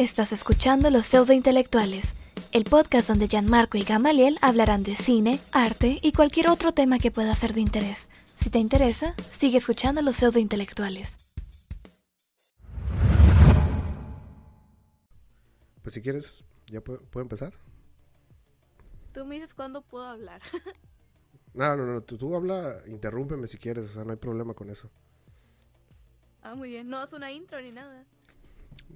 Estás escuchando Los Pseudo Intelectuales, el podcast donde Gianmarco y Gamaliel hablarán de cine, arte y cualquier otro tema que pueda ser de interés. Si te interesa, sigue escuchando Los Pseudo Intelectuales. Pues si quieres, ya puedo, ¿puedo empezar. Tú me dices cuándo puedo hablar. No, no, no, tú, tú habla, interrúmpeme si quieres, o sea, no hay problema con eso. ah, muy bien. No es una intro ni nada.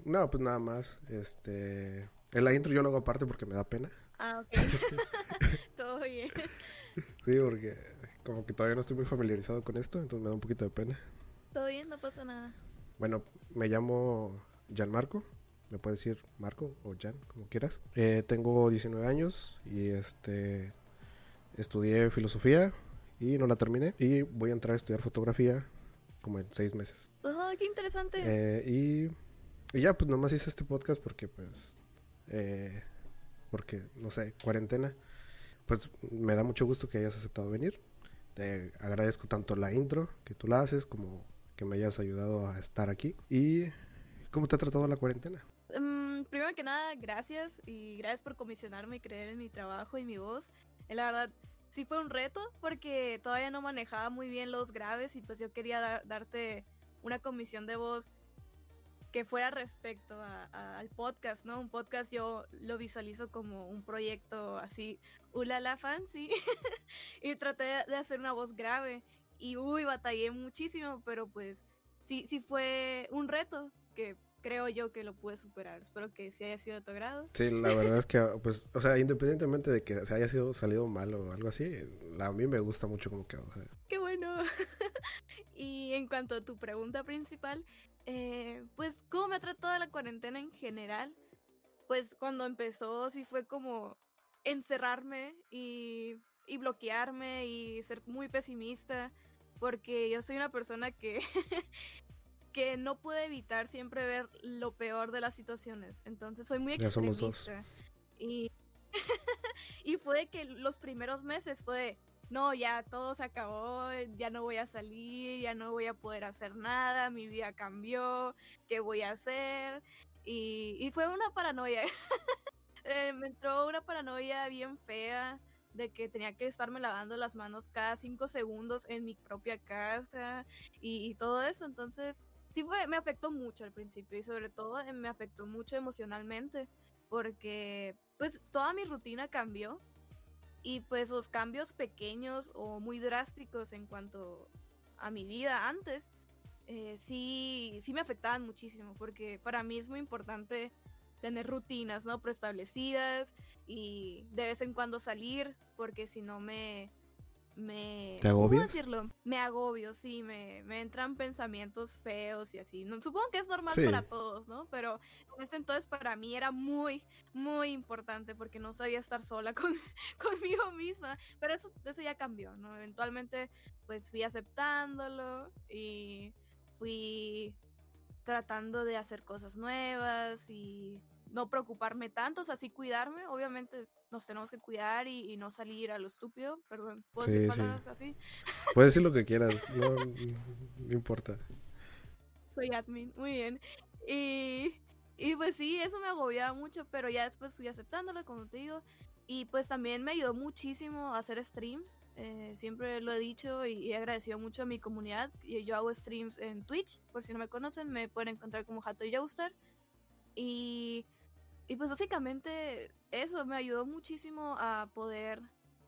No, pues nada más, este... En la intro yo lo hago aparte porque me da pena. Ah, ok. Todo bien. Sí, porque como que todavía no estoy muy familiarizado con esto, entonces me da un poquito de pena. Todo bien, no pasa nada. Bueno, me llamo Gianmarco, me puedes decir Marco o Jan, como quieras. Eh, tengo 19 años y este estudié filosofía y no la terminé y voy a entrar a estudiar fotografía como en seis meses. Oh, qué interesante. Eh, y, y ya, pues nomás hice este podcast porque pues, eh, porque, no sé, cuarentena. Pues me da mucho gusto que hayas aceptado venir. Te agradezco tanto la intro que tú la haces como que me hayas ayudado a estar aquí. ¿Y cómo te ha tratado la cuarentena? Mm, primero que nada, gracias y gracias por comisionarme y creer en mi trabajo y mi voz. Eh, La verdad, sí fue un reto porque todavía no manejaba muy bien los graves y pues yo quería dar- darte una comisión de voz que fuera respecto a- a- al podcast, ¿no? Un podcast yo lo visualizo como un proyecto así, ulala fancy, y traté de- hacer una voz grave y uy, batallé muchísimo, pero pues sí, sí fue un reto que creo yo que lo pude superar. Espero que sí haya sido de tu agrado. Sí, la verdad es que, pues, o sea, independientemente de que se haya sido salido mal o algo así, a mí me gusta mucho cómo quedó. o sea, Qué bueno. y en cuanto a tu pregunta principal, eh, pues, ¿cómo me ha tratado la cuarentena en general? Pues cuando empezó sí fue como encerrarme y, y bloquearme y ser muy pesimista, porque yo soy una persona que, que no puede evitar siempre ver lo peor de las situaciones. Entonces soy muy Ya somos dos. extremista. Y, y fue que los primeros meses fue de, no, ya todo se acabó, ya no voy a salir, ya no voy a poder hacer nada, mi vida cambió, ¿qué voy a hacer? Y, fue una paranoia. Eh, me entró una paranoia bien fea de que tenía que estarme lavando las manos cada cinco segundos en mi propia casa y, y todo eso. Entonces, sí fue, me afectó mucho al principio y sobre todo eh, me afectó mucho emocionalmente porque pues toda mi rutina cambió y pues los cambios pequeños o muy drásticos en cuanto a mi vida antes, eh, sí, sí me afectaban muchísimo, porque para mí es muy importante tener rutinas, ¿no? Preestablecidas y de vez en cuando salir, porque si no me... me ¿Te ¿cómo agobias? decirlo? Me agobio, sí, me, me entran pensamientos feos y así. No, supongo que es normal Sí. para todos, ¿no? Pero en ese entonces para mí era muy, muy importante porque no sabía estar sola con, conmigo misma. Pero eso, eso ya cambió, ¿no? Eventualmente pues fui aceptándolo y fui tratando de hacer cosas nuevas y no preocuparme tanto, o sea, sí cuidarme, obviamente nos tenemos que cuidar y, y no salir a lo estúpido, perdón, ¿puedo Sí, decir sí. palabras así? puedes decir lo que quieras, no, no importa. Soy admin, muy bien. Y, y pues sí, eso me agobiaba mucho, pero ya después fui aceptándolo, como te digo. Y pues también me ayudó muchísimo a hacer streams. eh, siempre lo he dicho y, y he agradecido mucho a mi comunidad. y Yo hago streams en Twitch, por si no me conocen, me pueden encontrar como Jato Joustar. Y, y pues básicamente eso me ayudó muchísimo a poder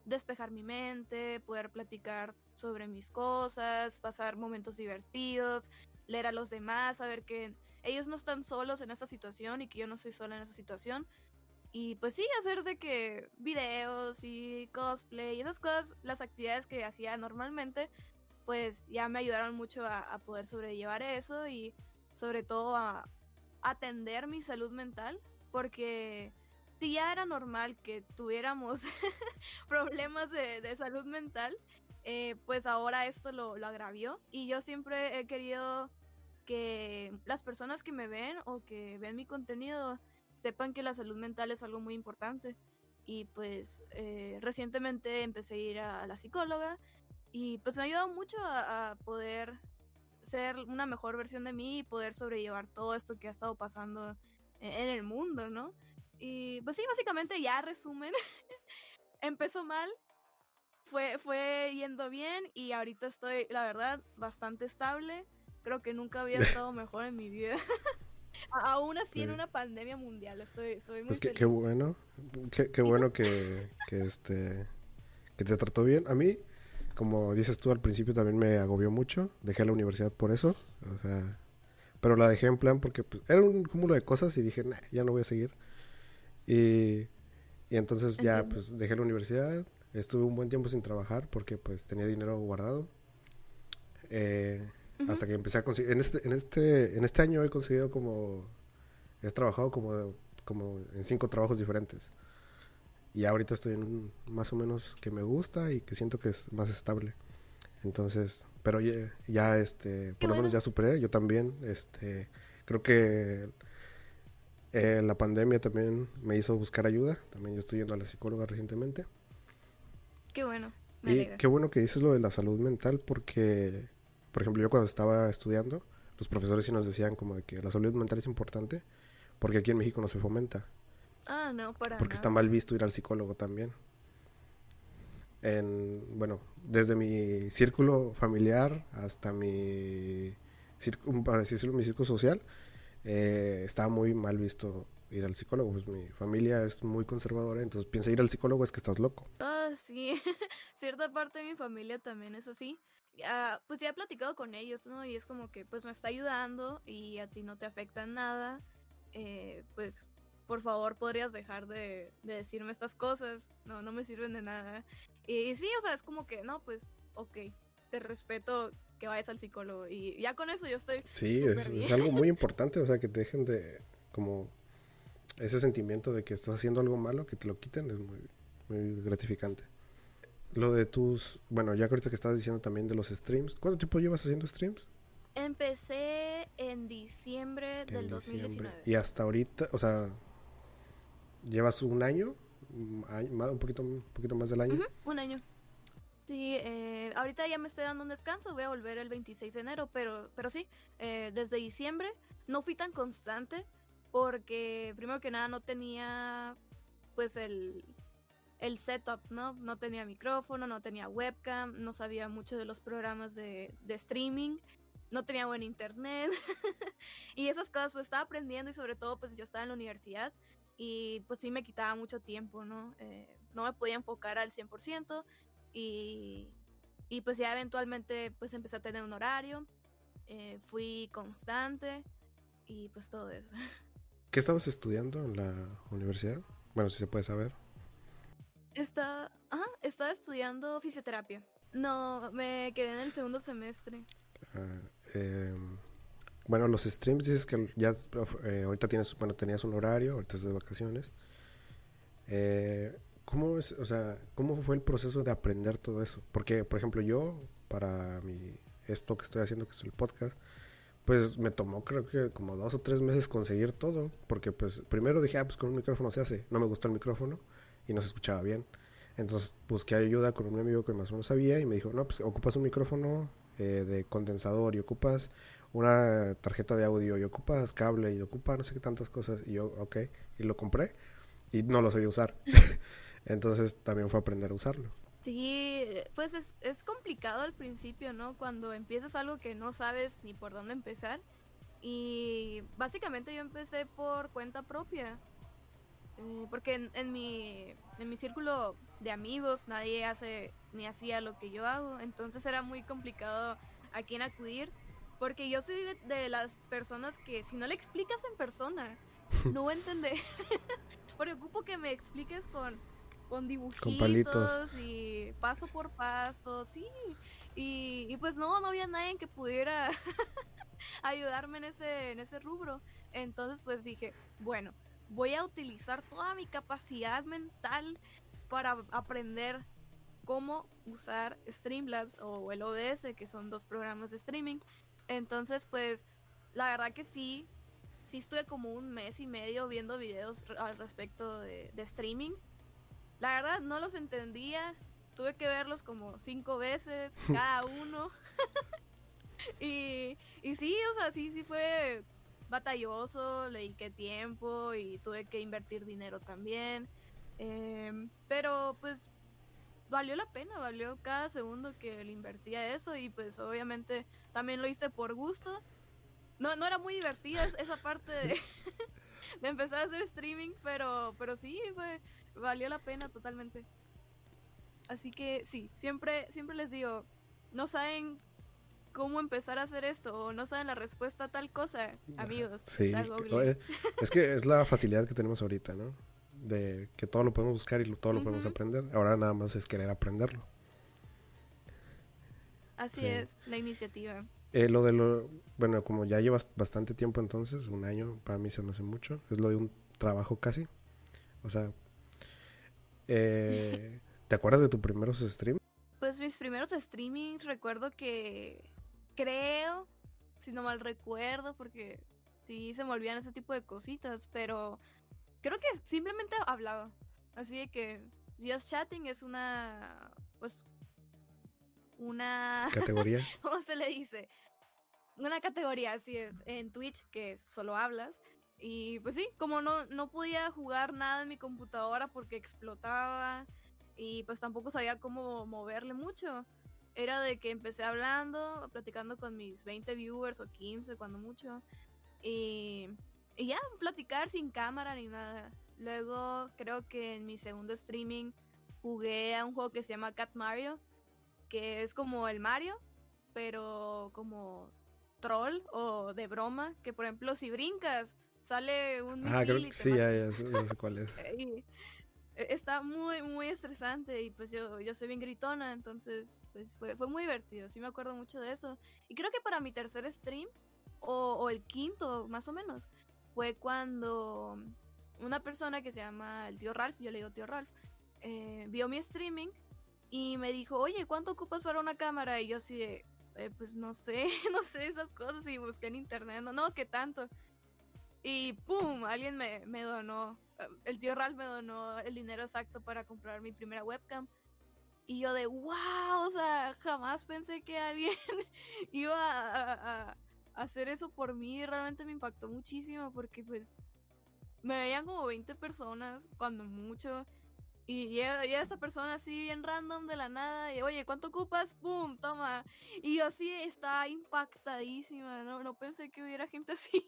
despejar mi mente, poder platicar sobre mis cosas, pasar momentos divertidos, leer a los demás, saber que ellos no están solos en esa situación y que yo no soy sola en esa situación. Y pues sí, hacer de que videos y cosplay y esas cosas, las actividades que hacía normalmente, pues ya me ayudaron mucho a, a poder sobrellevar eso y sobre todo a atender mi salud mental, porque si ya era normal que tuviéramos problemas de, de salud mental, eh, pues ahora esto lo, lo agravió y yo siempre he querido que las personas que me ven o que ven mi contenido sepan que la salud mental es algo muy importante. Y pues eh, recientemente empecé a ir a, la psicóloga y pues me ha ayudado mucho a, a poder ser una mejor versión de mí y poder sobrellevar todo esto que ha estado pasando en el mundo, ¿no? Y pues sí, básicamente ya resumen, empezó mal, fue, fue yendo bien y ahorita estoy, la verdad, bastante estable. Creo que nunca había estado mejor en mi vida. Aún así, en una pandemia mundial, estoy, estoy muy Pues qué, feliz. qué bueno, qué, qué bueno que, que, este, que te trató bien. A mí, como dices tú al principio, también me agobió mucho. Dejé la universidad por eso, o sea, pero la dejé en plan porque pues, era un cúmulo de cosas y dije, "Nah, ya no voy a seguir. Y, y entonces ya Entiendo. pues dejé la universidad, estuve un buen tiempo sin trabajar porque pues tenía dinero guardado. Eh, Ujú. hasta que empecé a conseguir en este en este en este año he conseguido como he trabajado como como en cinco trabajos diferentes y ahorita estoy en un más o menos que me gusta y que siento que es más estable entonces pero ya, ya este por lo bueno. menos ya superé yo también este creo que eh, la pandemia también me hizo buscar ayuda también yo estoy yendo a la psicóloga recientemente Qué bueno. Me y alegra. qué bueno que dices lo de la salud mental porque, por ejemplo, yo cuando estaba estudiando, los profesores sí nos decían como de que la salud mental es importante porque aquí en México no se fomenta, Ah, no, para porque está mal visto ir al psicólogo también. En, bueno, desde mi círculo familiar hasta mi círculo, para decirlo, mi círculo social, eh, está muy mal visto ir al psicólogo. Pues mi familia es muy conservadora, entonces piensa ir al psicólogo es que estás loco. Ah, sí. Cierta parte de mi familia también es así. Ya, pues ya he platicado con ellos, ¿no? Y es como que pues me está ayudando y a ti no te afecta nada. eh, pues por favor podrías dejar de, de decirme estas cosas. No, no me sirven de nada. Y, sí, o sea, es como que, no, pues, ok, te respeto que vayas al psicólogo. Y ya con eso yo estoy... Sí, es, es algo muy importante, o sea, que te dejen de como ese sentimiento de que estás haciendo algo malo, que te lo quiten, es muy, muy gratificante. Lo de tus, bueno, ya que ahorita que estabas diciendo también de los streams, ¿cuánto tiempo llevas haciendo streams? Empecé en diciembre En del diciembre. 2019. Y hasta ahorita, o sea, llevas un año, un poquito, un poquito más del año. Un año. Sí, eh, ahorita ya me estoy dando un descanso, voy a volver el 26 de enero, pero, pero sí, eh, desde diciembre no fui tan constante porque primero que nada no tenía pues el, el setup, ¿no? No tenía micrófono, no tenía webcam, no sabía mucho de los programas de, de streaming, no tenía buen internet y esas cosas pues estaba aprendiendo y sobre todo pues yo estaba en la universidad y pues sí me quitaba mucho tiempo, ¿no? Eh, no me podía enfocar al 100% y, y pues ya eventualmente pues empecé a tener un horario, eh, fui constante y pues todo eso. ¿Qué estabas estudiando en la universidad? Bueno, si se puede saber. Está, ajá, estaba estudiando fisioterapia. No, me quedé en el segundo semestre. Ah, em, bueno, los streams dices que ya eh, ahorita tienes, bueno, tenías un horario, ahorita estás de vacaciones. Eh, ¿Cómo es, o sea, cómo fue el proceso de aprender todo eso? Porque, por ejemplo, yo, para mi, esto que estoy haciendo, que es el podcast, pues me tomó creo que como dos o tres meses conseguir todo, porque pues primero dije, ah, pues con un micrófono se hace, no me gustó el micrófono y no se escuchaba bien. Entonces busqué ayuda con un amigo que más o menos sabía y me dijo, no, pues ocupas un micrófono eh, de condensador y ocupas una tarjeta de audio y ocupas cable y ocupas no sé qué tantas cosas. Y yo, ok, y lo compré y no lo sabía usar. Entonces también fue aprender a usarlo. Sí, pues es, es complicado al principio, ¿no? Cuando empiezas algo que no sabes ni por dónde empezar. Y básicamente yo empecé por cuenta propia. Eh, porque en, en mi, en mi círculo de amigos nadie hace ni hacía lo que yo hago. Entonces era muy complicado a quién acudir. Porque yo soy de, de las personas que si no le explicas en persona, no va a entender. porque ocupo que me expliques con, con dibujitos palitos. y paso por paso, sí. Y, y pues no, no había nadie que pudiera ayudarme en ese, en ese rubro. Entonces pues dije, bueno, voy a utilizar toda mi capacidad mental para aprender cómo usar Streamlabs o el OBS, que son dos programas de streaming. Entonces, pues, la verdad que sí, sí estuve como un mes y medio viendo videos al respecto de, de streaming. La verdad no los entendía, tuve que verlos como cinco veces cada uno. y, y sí, o sea, sí, sí fue batalloso, le dediqué tiempo y tuve que invertir dinero también. Em, pero pues valió la pena, valió cada segundo que le invertía eso y pues obviamente también lo hice por gusto. No, no era muy divertida esa parte de, de empezar a hacer streaming, pero, pero sí, fue, valió la pena totalmente. Así que sí, siempre, siempre les digo, no saben cómo empezar a hacer esto o no saben la respuesta a tal cosa, amigos. Sí, es que es la facilidad que tenemos ahorita, ¿no? De que todo lo podemos buscar y todo lo podemos aprender. Ahora nada más es querer aprenderlo. Así es, la iniciativa. Eh, lo de lo, bueno, como ya llevas bastante tiempo entonces, un año, para mí se me hace mucho, es lo de un trabajo casi. O sea, eh, ¿te acuerdas de tus primeros streams? Pues mis primeros streamings recuerdo que creo, si no mal recuerdo, porque sí se me olvidan ese tipo de cositas, pero creo que simplemente hablaba. Así de que Just Chatting es una, pues, una... Categoría. ¿Cómo se le dice? Una categoría, así es, en Twitch, que solo hablas. Y pues sí, como no, no podía jugar nada en mi computadora porque explotaba y pues tampoco sabía cómo moverle mucho era de que empecé hablando, platicando con mis 20 viewers o 15 cuando mucho. Y, y ya, platicar sin cámara ni nada. Luego creo que en mi segundo streaming jugué a un juego que se llama Cat Mario, que es como el Mario, pero como troll o de broma, que por ejemplo si brincas sale un... Ah, creo que sí, ya, ya, sé cuál es. E-, está muy, muy estresante y pues yo, yo soy bien gritona, entonces pues fue, fue muy divertido, sí me acuerdo mucho de eso. Y creo que para mi tercer stream, o, o el quinto más o menos, fue cuando una persona que se llama el tío Ralph, yo le digo tío Ralph, eh, vio mi streaming y me dijo, oye, ¿cuánto ocupas para una cámara? Y yo así de, eh, pues no sé, no sé esas cosas y busqué en internet, no, no, ¿qué tanto? Y ¡pum! Alguien me, me donó el tío Ralph me donó el dinero exacto para comprar mi primera webcam. Y yo de, wow, o sea, jamás pensé que alguien iba a, hacer eso por mí. Realmente me impactó muchísimo porque pues me veían como 20 personas, cuando mucho. Y llega, esta persona así bien random de la nada. Y oye, ¿cuánto ocupas? ¡Pum! Toma. Y yo así estaba impactadísima. No, no pensé que hubiera gente así.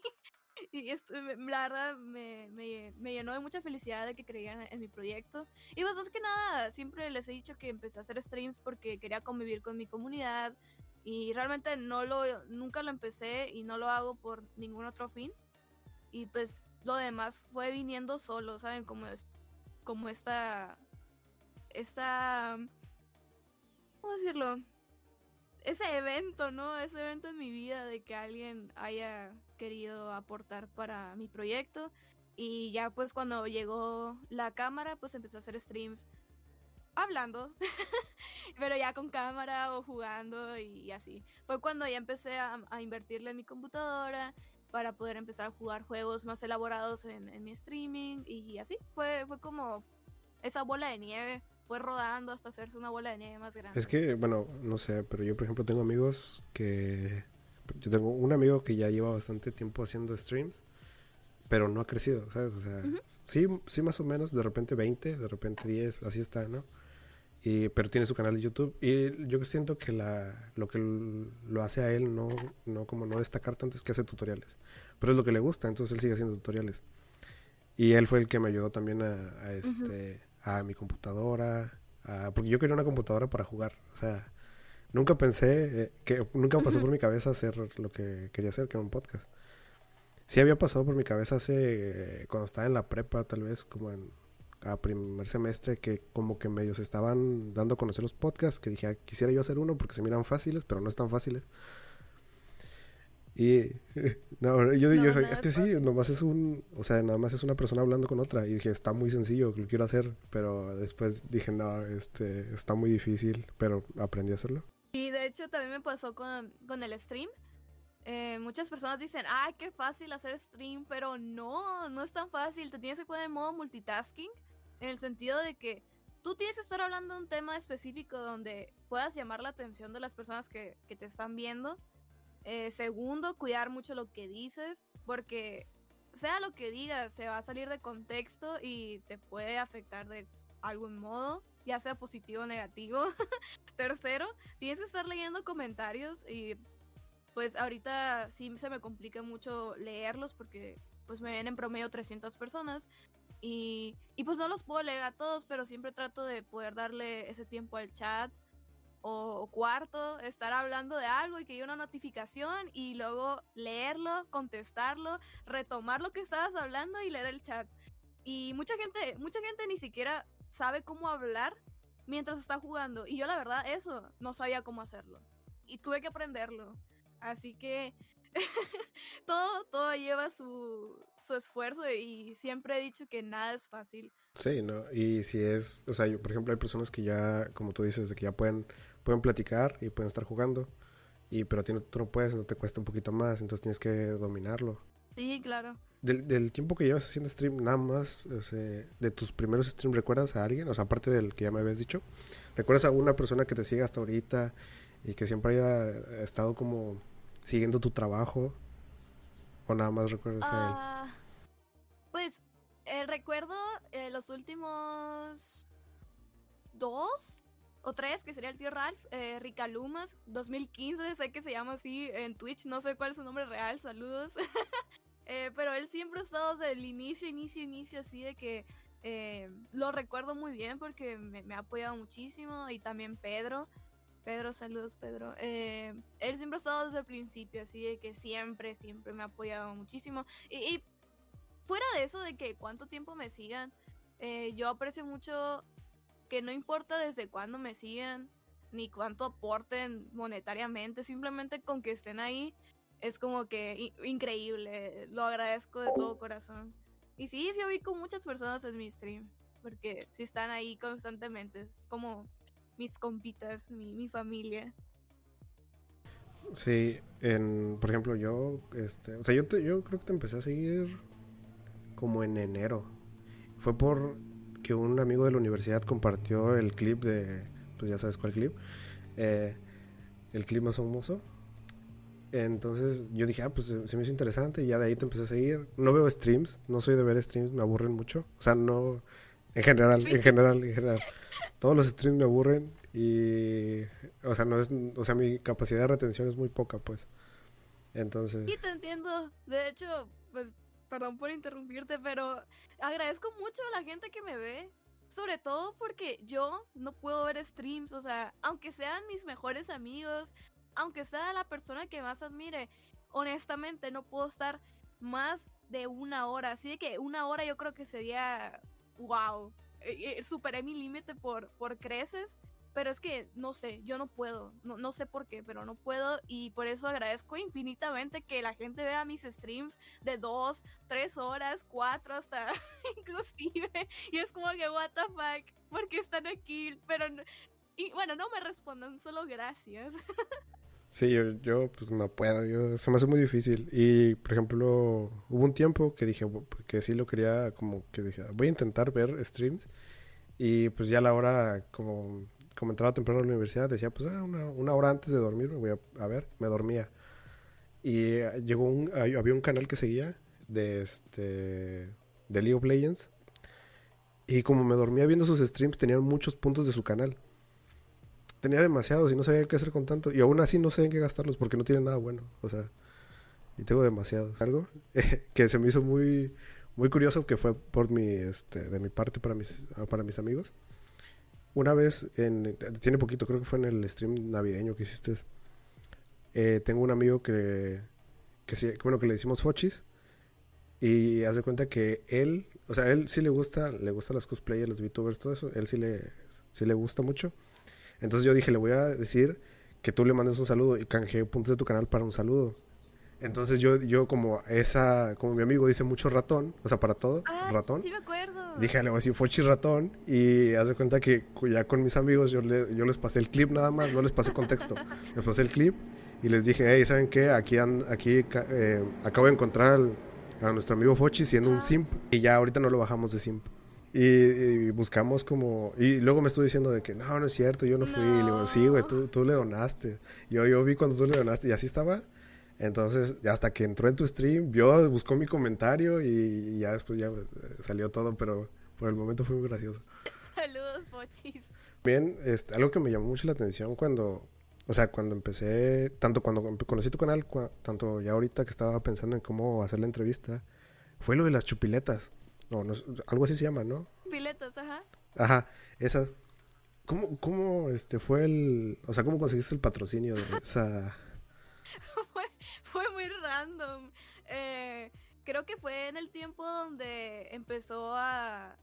y esto, la verdad me, me, me, llenó de mucha felicidad de que creían en mi proyecto. Y pues más que nada, siempre les he dicho que empecé a hacer streams porque quería convivir con mi comunidad y realmente no lo, nunca lo empecé y no lo hago por ningún otro fin. Y pues lo demás fue viniendo solo, ¿saben? Como, es, como esta, esta, ¿cómo decirlo? ese evento, ¿no? Ese evento en mi vida de que alguien haya querido aportar para mi proyecto. Y ya pues cuando llegó la cámara, pues empecé a hacer streams hablando, pero ya con cámara o jugando y, así. Fue cuando ya empecé a, invertirle en mi computadora para poder empezar a jugar juegos más elaborados en, en mi streaming y así. Fue, fue como esa bola de nieve fue rodando hasta hacerse una bola de nieve más grande. Es que, bueno, no sé, pero yo por ejemplo tengo amigos que... Yo tengo un amigo que ya lleva bastante tiempo haciendo streams, pero no ha crecido, ¿sabes? O sea, sí, sí más o menos, de repente 20, de repente 10, así está, ¿no? Y, pero tiene su canal de YouTube y yo siento que la, lo que lo hace a él no, no como no destacar tanto es que hace tutoriales, pero es lo que le gusta, entonces él sigue haciendo tutoriales. Y él fue el que me ayudó también a, este a mi computadora, porque yo quería una computadora para jugar. O sea, nunca pensé, eh, que nunca pasó por mi cabeza hacer lo que quería hacer, que era un podcast. Sí había pasado por mi cabeza hace, eh, cuando estaba en la prepa, tal vez como en a primer semestre, que como que medios estaban dando a conocer los podcasts, que dije, ah, quisiera yo hacer uno porque se miran fáciles, pero no están fáciles. Y no, yo, digo, es que sí, nomás es un, o sea, nada más es una persona hablando con otra. Y dije, está muy sencillo, lo quiero hacer. Pero después dije, no, este, está muy difícil, pero aprendí a hacerlo. Y de hecho también me pasó con, con el stream. Eh, muchas personas dicen, ay, qué fácil hacer stream, pero no, no es tan fácil. Te tienes que poner en modo multitasking, en el sentido de que tú tienes que estar hablando de un tema específico donde puedas llamar la atención de las personas que, que te están viendo Eh, segundo, cuidar mucho lo que dices, porque sea lo que digas, se va a salir de contexto y te puede afectar de algún modo, ya sea positivo o negativo. Tercero, tienes que estar leyendo comentarios y pues ahorita sí se me complica mucho leerlos porque pues me ven en promedio 300 personas y, y pues no los puedo leer a todos, pero siempre trato de poder darle ese tiempo al chat o, cuarto, estar hablando de algo y que haya una notificación y luego leerlo, contestarlo, retomar lo que estabas hablando y leer el chat. Y mucha gente, mucha gente ni siquiera sabe cómo hablar mientras está jugando. Y yo la verdad eso no sabía cómo hacerlo. Y tuve que aprenderlo. Así que todo, todo lleva su, su esfuerzo y siempre he dicho que nada es fácil. Sí, ¿no? Y si es, o sea, yo, por ejemplo, hay personas que ya, como tú dices, de que ya pueden, pueden platicar y pueden estar jugando, y pero tú no puedes, no te cuesta un poquito más, entonces tienes que dominarlo. Sí, claro. Del, del tiempo que llevas haciendo stream, nada más, o sea, de tus primeros streams, ¿recuerdas a alguien? O sea, aparte del que ya me habías dicho, ¿recuerdas a una persona que te sigue hasta ahorita y que siempre haya estado como siguiendo tu trabajo? ¿O nada más recuerdas a él? Ah, pues eh, recuerdo eh, los últimos dos o tres, que sería el tío Ralph, eh, Ricalumas, 2015, sé que se llama así en Twitch, no sé cuál es su nombre real, saludos. Eh, pero él siempre ha estado desde el inicio, inicio, inicio, así de que lo recuerdo muy bien porque me, me, ha apoyado muchísimo y también Pedro. Pedro, saludos Pedro. Eh, él siempre ha estado desde el principio, así de que siempre, siempre me ha apoyado muchísimo. Y, fuera de eso, de que cuánto tiempo me sigan, eh, yo aprecio mucho que no importa desde cuándo me sigan, ni cuánto aporten monetariamente, simplemente con que estén ahí, es como que increíble, lo agradezco de todo corazón. Y sí, sí vi con muchas personas en mi stream, porque sí están ahí constantemente, es como mis compitas, mi, mi familia. Sí, en, por ejemplo, yo, este, o sea, yo, te, yo creo que te empecé a seguir como en enero. Fue por que un amigo de la universidad compartió el clip de, pues ya sabes cuál clip, eh, el clip más famoso. Entonces yo dije, ah, pues se me hizo interesante y ya de ahí te empecé a seguir. No veo streams, no soy de ver streams, me aburren mucho. O sea, no, en general, en general, en general. Todos los streams me aburren y, o sea, no es, o sea, mi capacidad de retención es muy poca, pues. Entonces. Sí, te entiendo. De hecho, pues perdón por interrumpirte, pero agradezco mucho a la gente que me ve. Sobre todo porque yo no puedo ver streams, o sea, aunque sean mis mejores amigos, aunque sea la persona que más admire, honestamente no puedo estar más de una hora. Así de que una hora yo creo que sería, wow, eh, superé mi límite por, por creces. Pero es que no sé, yo no puedo, no, no, sé por qué, pero no puedo y por eso agradezco infinitamente que la gente vea mis streams de dos, tres horas, cuatro hasta inclusive y es como que what the fuck, porque están aquí, pero y bueno, no me respondan, solo gracias. sí, yo, yo pues no puedo, yo, se me hace muy difícil y por ejemplo hubo un tiempo que dije que sí lo quería como que dije voy a intentar ver streams y pues ya a la hora como como entraba temprano a la universidad, decía, pues ah, una, una, hora antes de dormir me voy a, ver, me dormía. Y eh, llegó un, había un canal que seguía de este de League of Legends. Y como me dormía viendo sus streams, tenían muchos puntos de su canal. Tenía demasiados y no sabía qué hacer con tanto. Y aún así no sé en qué gastarlos porque no tienen nada bueno. O sea, y tengo demasiados. Algo que se me hizo muy, muy curioso que fue por mi, este, de mi parte para mis, para mis amigos una vez, en, tiene poquito, creo que fue en el stream navideño que hiciste. Eh, tengo un amigo que, que, bueno, que le decimos Fochis. Y haz de cuenta que él, o sea, él sí le gusta, le gustan las cosplayers, los VTubers, todo eso. Él sí le, sí le gusta mucho. Entonces yo dije, le voy a decir que tú le mandes un saludo y canjeé puntos de tu canal para un saludo. Entonces yo, yo como esa, como mi amigo dice mucho ratón, o sea, para todo, ah, ratón. Sí me acuerdo. Dije, le voy a decir Fochi ratón y haz de cuenta que ya con mis amigos yo, le, yo les pasé el clip nada más, no les pasé contexto. les pasé el clip y les dije, hey, ¿saben qué? Aquí, aquí eh, acabo de encontrar al, a nuestro amigo Fochi siendo un simp y ya ahorita no lo bajamos de simp. Y, y, buscamos como... Y luego me estuvo diciendo de que no, no es cierto, yo no fui. No. Y le digo, sí, güey, tú, tú le donaste. Yo, yo vi cuando tú le donaste y así estaba Entonces, hasta que entró en tu stream, vio, buscó mi comentario y, ya después ya eh, salió todo, pero por el momento fue muy gracioso. Saludos, Pochis. Bien, este, algo que me llamó mucho la atención cuando, o sea, cuando empecé, tanto cuando conocí tu canal, tanto ya ahorita que estaba pensando en cómo hacer la entrevista, fue lo de las chupiletas. No, no algo así se llama, ¿no? Chupiletas, ajá. Ajá, esas. ¿Cómo, cómo este fue el, o sea, cómo conseguiste el patrocinio de esa fue muy random. Eh, creo que fue en el tiempo donde empezó a,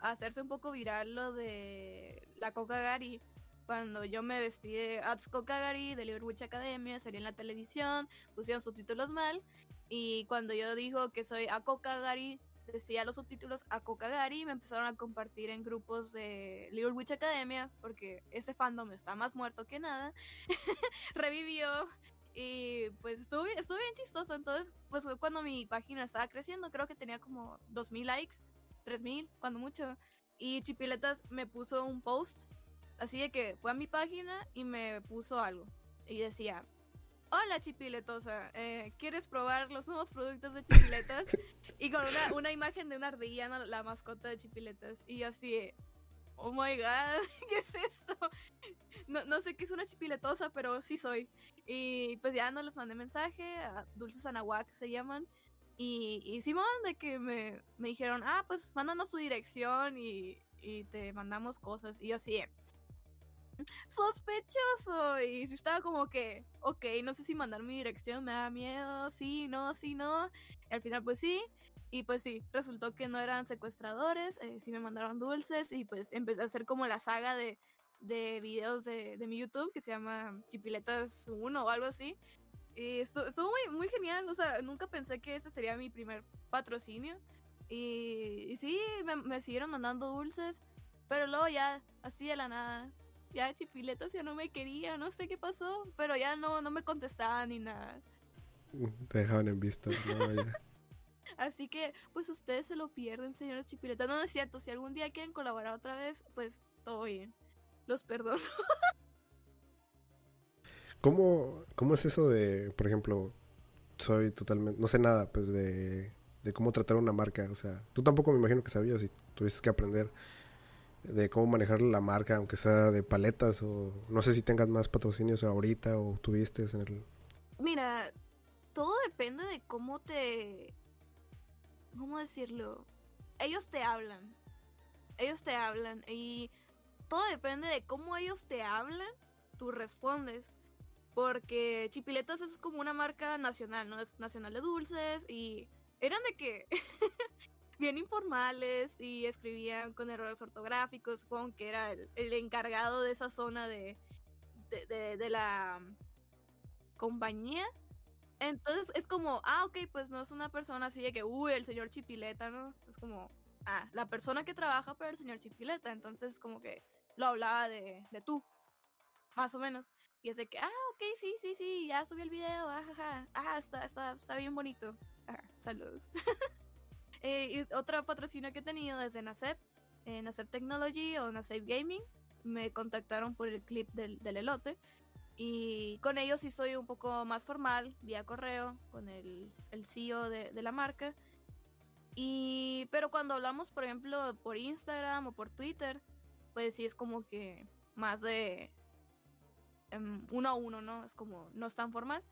hacerse un poco viral lo de la Coca Gary. Cuando yo me vestí de Ats Coca Gary de Witch Academia, salí en la televisión, pusieron subtítulos mal. Y cuando yo dijo que soy a Coca Gary, decía los subtítulos a Coca Gary, me empezaron a compartir en grupos de Little Witch Academia, porque ese fandom está más muerto que nada. Revivió y pues estuvo, estuvo bien chistoso. Entonces, pues fue cuando mi página estaba creciendo. Creo que tenía como 2000 likes, 3000, cuando mucho. Y Chipiletas me puso un post. Así de que fue a mi página y me puso algo. Y decía: Hola Chipiletosa, eh, ¿quieres probar los nuevos productos de Chipiletas? y con una, una imagen de una ardilla, la mascota de Chipiletas. Y así, oh my god, ¿qué es esto? No, no sé qué es una chipiletosa, pero sí soy. Y pues ya no les mandé mensaje, a Dulces Anahuac se llaman. Y, y Simón, de que me, me, dijeron, ah, pues mándanos tu dirección y, y te mandamos cosas. Y yo así, sospechoso. Y estaba como que, ok, no sé si mandar mi dirección, me da miedo, sí, no, sí, no. Y al final, pues sí. Y pues sí, resultó que no eran secuestradores, eh, sí me mandaron dulces y pues empecé a hacer como la saga de, de videos de, de mi YouTube que se llama Chipiletas 1 o algo así. Y estuvo, muy, muy genial, o sea, nunca pensé que ese sería mi primer patrocinio. Y, y sí, me, me, siguieron mandando dulces, pero luego ya, así de la nada, ya Chipiletas ya no me quería, no sé qué pasó, pero ya no, no me contestaban ni nada. Te dejaban en visto, no, ya. Así que, pues ustedes se lo pierden, señores chipiletas. No, no es cierto. Si algún día quieren colaborar otra vez, pues todo bien. Los perdono. ¿Cómo, ¿Cómo es eso de, por ejemplo, soy totalmente, no sé nada, pues de, de cómo tratar una marca? O sea, tú tampoco me imagino que sabías y tuviste que aprender de cómo manejar la marca, aunque sea de paletas o no sé si tengas más patrocinios ahorita o tuviste en el... Mira, todo depende de cómo te ¿cómo decirlo? Ellos te hablan. Ellos te hablan y todo depende de cómo ellos te hablan, tú respondes. Porque Chipiletas es como una marca nacional, ¿no? Es nacional de dulces y eran de que bien informales y escribían con errores ortográficos. Supongo que era el, encargado de esa zona de, de, de la compañía. Entonces es como, ah, ok, pues no es una persona así de que, uy, el señor Chipileta, ¿no? Es como, ah, la persona que trabaja para el señor Chipileta. Entonces como que lo hablaba de, de tú, más o menos. Y es de que, ah, ok, sí, sí, sí, ya subí el video, ajá, ah, está, está, está bien bonito. saludos. eh, y otra patrocina que he tenido desde Nasep, eh, Nasep Technology o Nasep Gaming. Me contactaron por el clip del, del elote. Y con ellos sí soy un poco más formal, vía correo, con el, el CEO de, de, la marca. Y, pero cuando hablamos, por ejemplo, por Instagram o por Twitter, pues sí es como que más de um, uno a uno, ¿no? Es como, no es tan formal.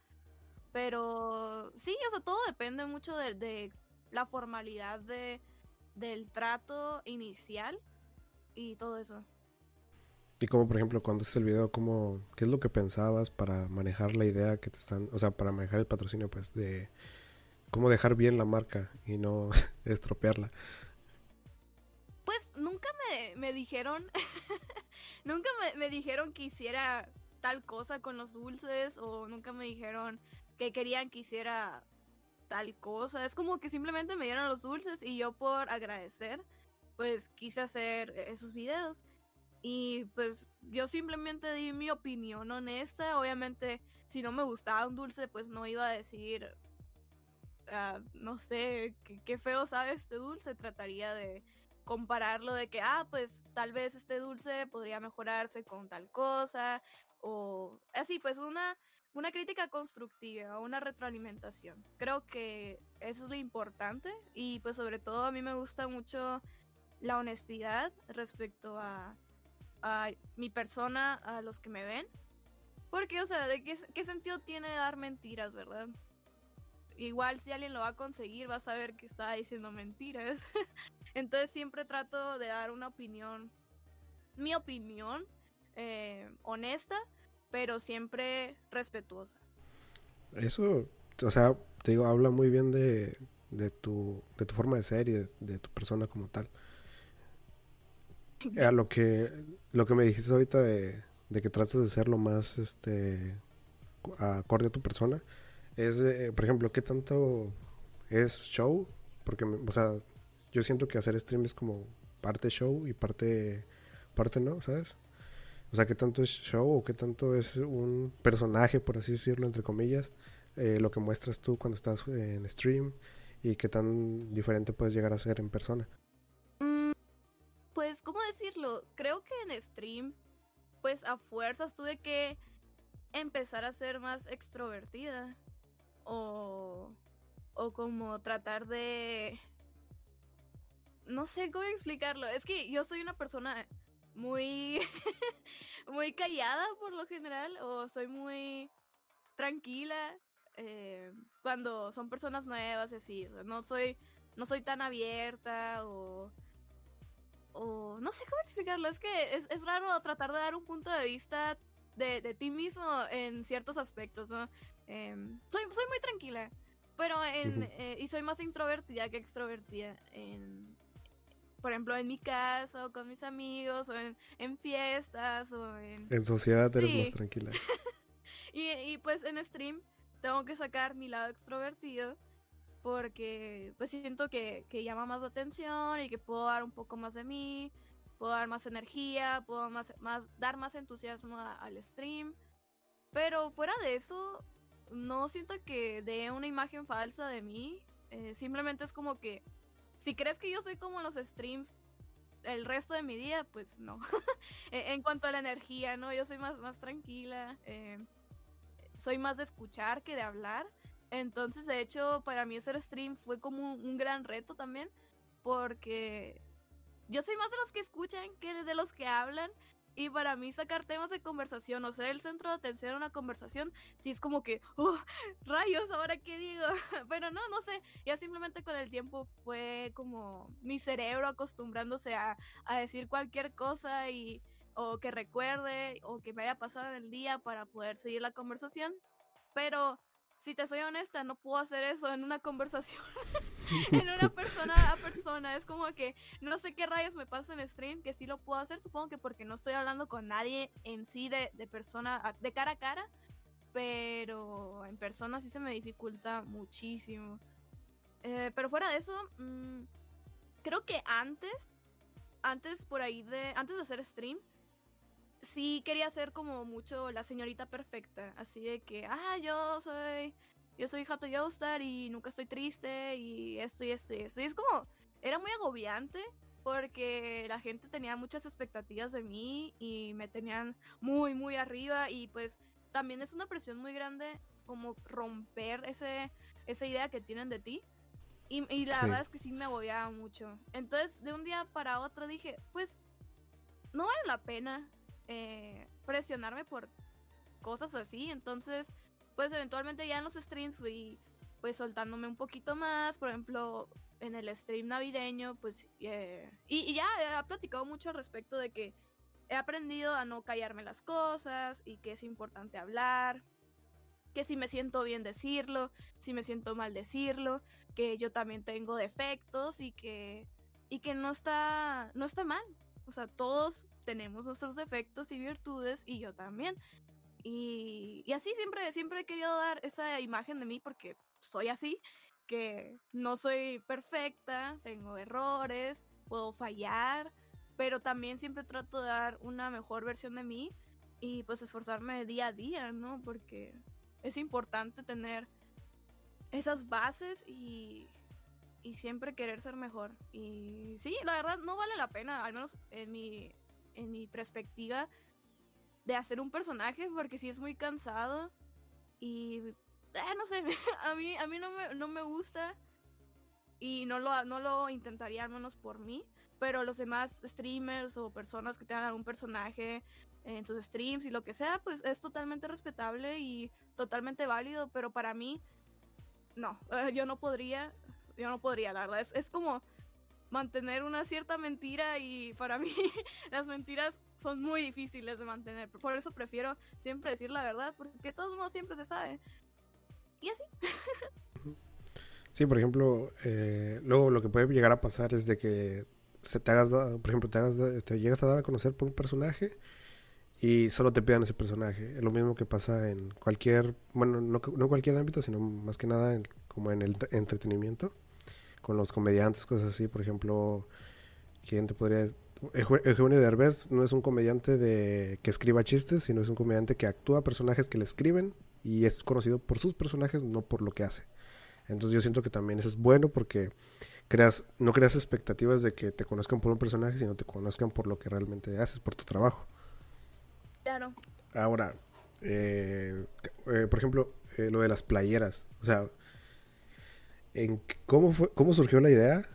Pero sí, o sea, todo depende mucho de, de la formalidad de, del trato inicial y todo eso. Y como por ejemplo cuando haces el video, ¿cómo, ¿qué es lo que pensabas para manejar la idea que te están, o sea, para manejar el patrocinio, pues, de cómo dejar bien la marca y no estropearla? Pues nunca me, me dijeron, nunca me, me, dijeron que hiciera tal cosa con los dulces o nunca me dijeron que querían que hiciera tal cosa. Es como que simplemente me dieron los dulces y yo por agradecer, pues quise hacer esos videos. Y pues yo simplemente di mi opinión honesta. Obviamente, si no me gustaba un dulce, pues no iba a decir, uh, no sé, qué feo sabe este dulce. Trataría de compararlo de que, ah, pues tal vez este dulce podría mejorarse con tal cosa. O así, pues una una crítica constructiva, una retroalimentación. Creo que eso es lo importante y pues sobre todo a mí me gusta mucho la honestidad respecto a, a mi persona, a los que me ven. Porque, o sea, ¿de qué, qué sentido tiene dar mentiras, verdad? Igual si alguien lo va a conseguir, va a saber que está diciendo mentiras. Entonces siempre trato de dar una opinión, mi opinión, eh, honesta, pero siempre respetuosa. Eso, o sea, te digo, habla muy bien de, de, tu, de tu forma de ser y de, tu persona como tal. A lo que, lo que me dijiste ahorita de, de que tratas de ser lo más este, acorde a tu persona, es, por ejemplo, ¿qué tanto es show? Porque, o sea, yo siento que hacer stream es como parte show y parte, parte no, ¿sabes? O sea, qué tanto es show o qué tanto es un personaje, por así decirlo, entre comillas, eh, lo que muestras tú cuando estás en stream y qué tan diferente puedes llegar a ser en persona. Mm, pues, ¿cómo decirlo? Creo que en stream, pues a fuerzas tuve que empezar a ser más extrovertida o, o como tratar de... No sé cómo explicarlo. Es que yo soy una persona muy, muy callada por lo general o soy muy tranquila eh, cuando son personas nuevas y así. no soy, no soy tan abierta o, o no sé cómo explicarlo. Es que es, es raro tratar de dar un punto de vista de, de ti mismo en ciertos aspectos, ¿no? Em, soy, soy muy tranquila, pero en, eh, y soy más introvertida que extrovertida en, por ejemplo, en mi casa o con mis amigos o en, en fiestas o en... En sociedad eres más tranquila. y, y, pues en stream tengo que sacar mi lado extrovertido porque pues siento que, que, llama más la atención y que puedo dar un poco más de mí, puedo dar más energía, puedo más, más, dar más entusiasmo al stream. Pero fuera de eso, no siento que dé una imagen falsa de mí. Eh, simplemente es como que si crees que yo soy como los streams el resto de mi día, pues no. E, en cuanto a la energía, ¿no? Yo soy más, más tranquila. Eh, soy más de escuchar que de hablar. Entonces, de hecho, para mí hacer stream fue como un, gran reto también. Porque yo soy más de los que escuchan que de los que hablan. Y para mí sacar temas de conversación o ser el centro de atención en una conversación, sí es como que, oh, rayos, ahora qué digo. Pero no, no sé, ya simplemente con el tiempo fue como mi cerebro acostumbrándose a, a decir cualquier cosa y o que recuerde o que me haya pasado en el día para poder seguir la conversación. Pero si te soy honesta, no puedo hacer eso en una conversación, en una persona a persona. Es como que no sé qué rayos me pasa en stream, que sí lo puedo hacer, supongo que porque no estoy hablando con nadie en sí de, de persona, de cara a cara, pero en persona sí se me dificulta muchísimo. Eh, pero fuera de eso, mmm, creo que antes, antes por ahí de, antes de hacer stream, sí quería ser como mucho la señorita perfecta, así de que, ah, yo soy, yo soy Hato Joestar y nunca estoy triste y esto y esto y esto. Y es como, era muy agobiante porque la gente tenía muchas expectativas de mí y me tenían muy, muy arriba y pues también es una presión muy grande como romper ese, esa idea que tienen de ti. Y, y la verdad es que sí me agobiaba mucho. Entonces, de un día para otro dije, pues, no vale la pena eh, presionarme por cosas así. Entonces, pues eventualmente ya en los streams fui pues soltándome un poquito más. Por ejemplo, en el stream navideño, pues... Eh, y, ya he platicado mucho al respecto de que he aprendido a no callarme las cosas y que es importante hablar. Que si me siento bien decirlo, si me siento mal decirlo, que yo también tengo defectos y que, y que no, está, no está mal. O sea, todos tenemos nuestros defectos y virtudes y yo también. Y, y, así siempre, siempre he querido dar esa imagen de mí porque soy así, que no soy perfecta, tengo errores, puedo fallar, pero también siempre trato de dar una mejor versión de mí y pues esforzarme día a día, ¿no? Porque es importante tener esas bases y, y siempre querer ser mejor. Y sí, la verdad no vale la pena, al menos en mi, en mi perspectiva, de hacer un personaje, porque sí es muy cansado. Y eh, no sé, a mí, a mí no, me, no me gusta y no lo, no lo intentaría al menos por mí, pero los demás streamers o personas que tengan algún personaje en sus streams y lo que sea, pues es totalmente respetable y totalmente válido, pero para mí, no, yo no podría, yo no podría, la es, es como mantener una cierta mentira y para mí las mentiras son muy difíciles de mantener, por eso prefiero siempre decir la verdad, porque de todos modos siempre se sabe. Y así. Sí, por ejemplo, eh, luego lo que puede llegar a pasar es de que se te hagas, por ejemplo, te, hagas, te llegas a dar a conocer por un personaje y solo te pidan ese personaje. Es lo mismo que pasa en cualquier, bueno, no, no cualquier ámbito, sino más que nada en, como en el entretenimiento, con los comediantes, cosas así. Por ejemplo, ¿quién te podría Eugenio Derbez no es un comediante de que escriba chistes, sino es un comediante que actúa personajes que le escriben y es conocido por sus personajes, no por lo que hace. Entonces yo siento que también eso es bueno porque creas, no creas expectativas de que te conozcan por un personaje, sino te conozcan por lo que realmente haces, por tu trabajo. Claro. Ahora, eh, eh, por ejemplo, eh, lo de las playeras. O sea, en ¿cómo, fue, ¿cómo surgió la idea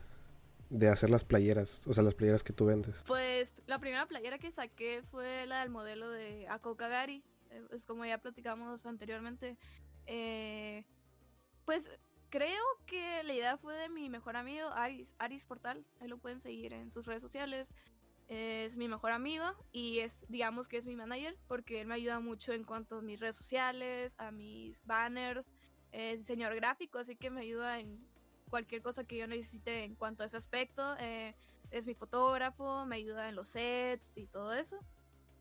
de hacer las playeras? O sea, las playeras que tú vendes. Pues la primera playera que saqué fue la del modelo de Akokagari. Es como ya platicamos anteriormente. pues creo que la idea fue de mi mejor amigo, Aris, Aris Portal. Ahí lo pueden seguir en sus redes sociales. Es mi mejor amigo y es, digamos que es mi manager porque él me ayuda mucho en cuanto a mis redes sociales, a mis banners, es diseñador gráfico, así que me ayuda en cualquier cosa que yo necesite en cuanto a ese aspecto. Eh, es mi fotógrafo, me ayuda en los sets y todo eso.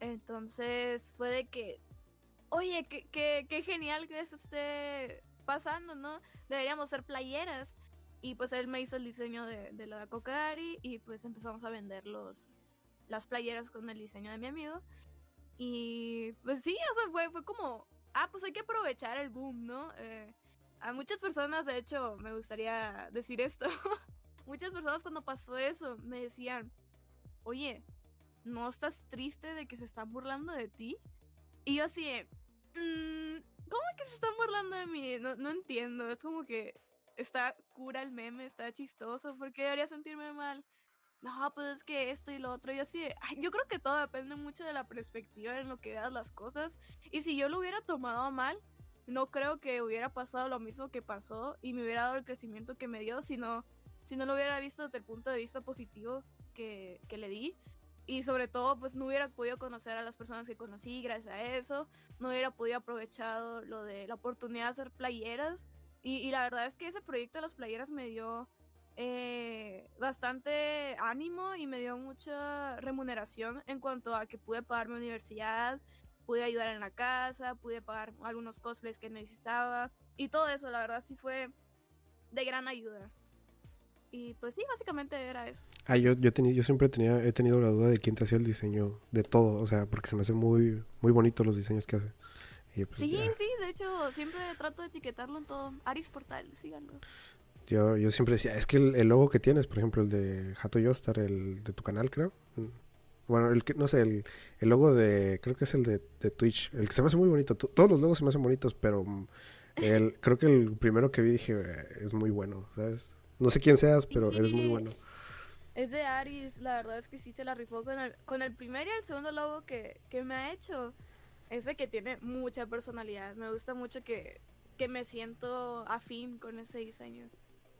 Entonces fue de que, oye, qué, qué, qué genial que esto esté pasando, ¿no? Deberíamos ser playeras. Y pues él me hizo el diseño de, de la Cocari y pues empezamos a vender los, las playeras con el diseño de mi amigo. Y pues sí, o fue, fue como, ah, pues hay que aprovechar el boom, ¿no? Eh, a muchas personas, de hecho, me gustaría decir esto. muchas personas cuando pasó eso me decían, oye, ¿no estás triste de que se están burlando de ti? Y yo así, mmm, ¿Cómo que se están burlando de mí? No, no entiendo. Es como que está cura el meme, está chistoso. ¿Por qué debería sentirme mal? No, pues es que esto y lo otro. Y así, yo creo que todo depende mucho de la perspectiva en lo que veas las cosas. Y si yo lo hubiera tomado mal, no creo que hubiera pasado lo mismo que pasó y me hubiera dado el crecimiento que me dio, sino si no lo hubiera visto desde el punto de vista positivo que, que le di. Y sobre todo pues no hubiera podido conocer a las personas que conocí gracias a eso, no hubiera podido aprovechado lo de la oportunidad de hacer playeras. Y, la verdad es que ese proyecto de las playeras me dio eh, bastante ánimo y me dio mucha remuneración en cuanto a que pude pagar mi universidad, pude ayudar en la casa, pude pagar algunos cosplays que necesitaba y todo eso la verdad sí fue de gran ayuda. Y pues sí, básicamente era eso. Ah, yo, yo, tenía, yo siempre tenía, he tenido la duda de quién te hacía el diseño de todo, o sea, porque se me hacen muy, muy bonitos los diseños que hace. Pues, sí, sí, de hecho, siempre trato de etiquetarlo en todo. Aris Portal, síganlo. Yo, yo siempre decía, es que el, logo que tienes, por ejemplo, el de Hato Yostar, el de tu canal, creo. Bueno, el que, no sé, el, el logo de, creo que es el de, de Twitch, el que se me hace muy bonito. todos los logos se me hacen bonitos, pero mm, el, creo que el primero que vi dije, es muy bueno, ¿sabes? No sé quién seas, pero eres muy bueno. Es de Aris, la verdad es que sí se la rifó con el, con el primer y el segundo logo que, me ha hecho. Es de que tiene mucha personalidad. Me gusta mucho que, que me siento afín con ese diseño.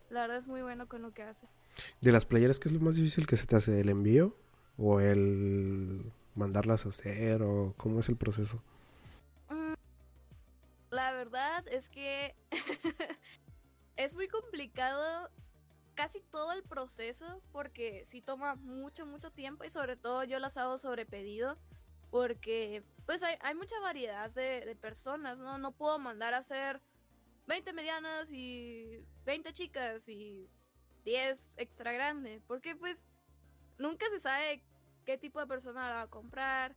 La verdad es muy bueno con lo que hace. De las playeras, ¿qué es lo más difícil que se te hace? ¿El envío? ¿O el mandarlas a hacer? ¿O cómo es el proceso? Mm, la verdad es que es muy complicado casi todo el proceso porque sí toma mucho, mucho tiempo y sobre todo yo las hago sobre pedido porque pues hay, mucha variedad de, personas, ¿no? No puedo mandar a hacer 20 medianas y 20 chicas y 10 extra grandes porque pues nunca se sabe qué tipo de persona la va a comprar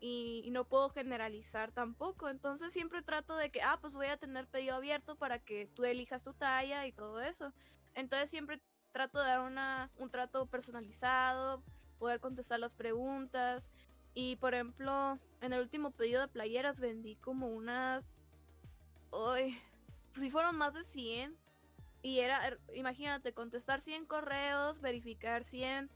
y, no puedo generalizar tampoco. Entonces siempre trato de que, ah, pues voy a tener pedido abierto para que tú elijas tu talla y todo eso. Entonces siempre trato de dar una, un trato personalizado, poder contestar las preguntas. Y por ejemplo, en el último pedido de playeras vendí como unas Hoy, si fueron más de 100. Y era, er, imagínate, contestar 100 correos, verificar 100,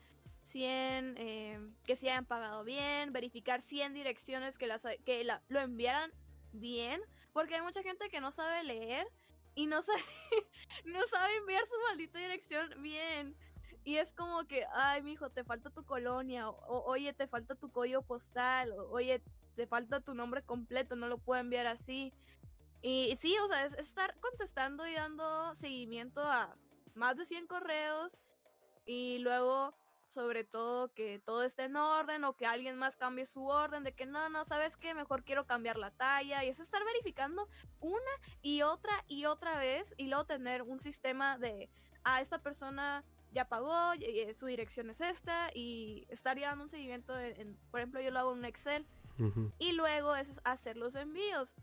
100 eh, que se hayan pagado bien, verificar 100 direcciones que, las, que lo enviaran bien, porque hay mucha gente que no sabe leer y no sabe, no sabe enviar su maldita dirección bien. Y es como que, ay, mijo, te falta tu colonia, o, oye, te falta tu código postal, o, oye, te falta tu nombre completo, no lo puedo enviar así. Y sí, o sea, es estar contestando y dando seguimiento a más de 100 correos y luego, sobre todo, que todo esté en orden o que alguien más cambie su orden, de que no, no, sabes qué, mejor quiero cambiar la talla. Y es estar verificando una y otra y otra vez y luego tener un sistema de, a ah, esta persona ya pagó, y, su dirección es esta y estaría dando un seguimiento, en, por ejemplo, yo lo hago en un Excel. Y luego es hacer los envíos.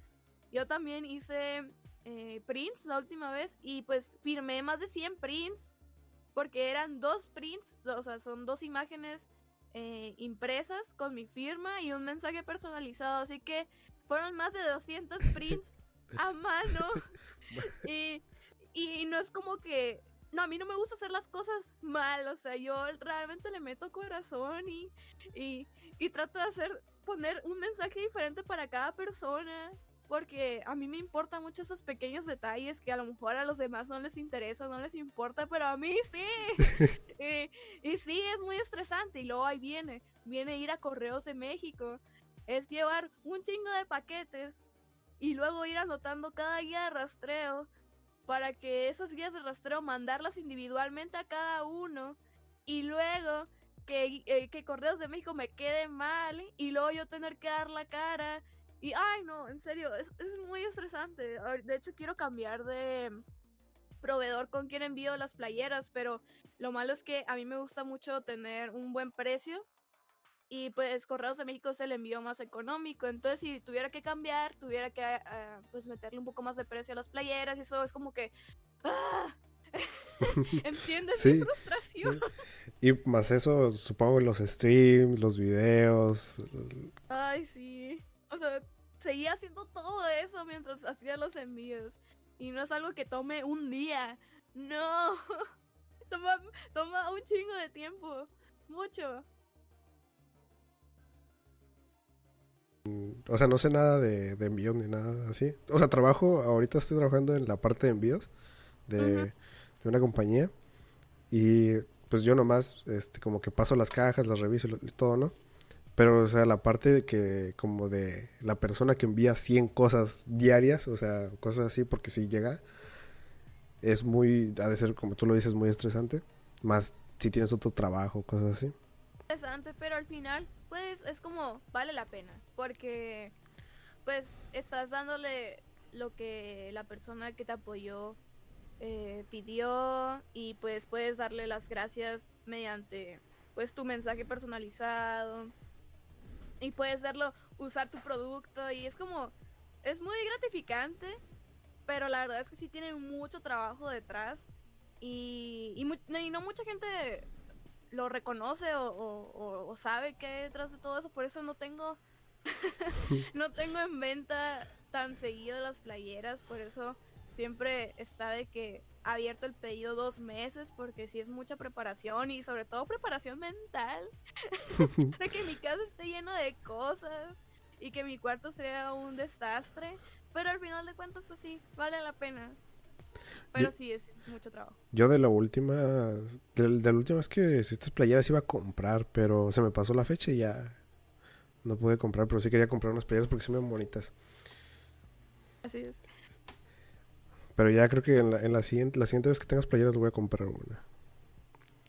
Yo también hice eh, prints la última vez y pues firmé más de 100 prints porque eran dos prints, o sea, son dos imágenes eh, impresas con mi firma y un mensaje personalizado, así que fueron más de 200 prints a mano. Y, y no es como que no, a mí no me gusta hacer las cosas mal, o sea, yo realmente le meto corazón y, y, y trato de hacer, poner un mensaje diferente para cada persona, porque a mí me importan mucho esos pequeños detalles que a lo mejor a los demás no les interesa, no les importa, pero a mí sí. y, y, sí, es muy estresante. Y luego ahí viene, viene ir a Correos de México, es llevar un chingo de paquetes y luego ir anotando cada guía de rastreo para que esas guías de rastreo mandarlas individualmente a cada uno y luego que, eh, que Correos de México me quede mal y luego yo tener que dar la cara. Y, ay, no, en serio, es, es muy estresante. De hecho, quiero cambiar de proveedor con quien envío las playeras, pero lo malo es que a mí me gusta mucho tener un buen precio y pues Correos de México es el envío más económico. Entonces, si tuviera que cambiar, tuviera que ah, pues meterle un poco más de precio a las playeras y eso es como que... ¡ah! ¿Entiendes mi frustración? Y más eso, supongo, los streams, los videos. Ay, sí. O sea, seguía haciendo todo eso mientras hacía los envíos. Y no es algo que tome un día. No. toma, toma un chingo de tiempo. Mucho. O sea, no sé nada de, de envíos ni nada así. O sea, trabajo, ahorita estoy trabajando en la parte de envíos de, una compañía. Y pues yo nomás, este, como que paso las cajas, las reviso y, todo, ¿no? Pero, o sea, la parte de que, como de la persona que envía 100 cosas diarias, o sea, cosas así, porque si llega, es muy, ha de ser, como tú lo dices, muy estresante. Más si tienes otro trabajo, cosas así. Estresante, pero al final pues es como vale la pena, porque pues estás dándole lo que la persona que te apoyó eh, pidió y pues puedes darle las gracias mediante pues tu mensaje personalizado y puedes verlo usar tu producto y es como es muy gratificante pero la verdad es que sí tiene mucho trabajo detrás y, y no mucha gente lo reconoce o, sabe que hay detrás de todo eso, por eso no tengo no tengo en venta tan seguido las playeras, por eso siempre está de que abierto el pedido dos meses porque si es mucha preparación y sobre todo preparación mental de que mi casa esté lleno de cosas y que mi cuarto sea un desastre, pero al final de cuentas pues sí, vale la pena. Pero sí, es, mucho trabajo. Yo de la última, de, la última es que estas playeras iba a comprar, pero se me pasó la fecha y ya no pude comprar, pero sí quería comprar unas playeras porque son muy bonitas. Así es. Pero ya creo que en la, siguiente, la siguiente vez que tengas playeras voy a comprar una.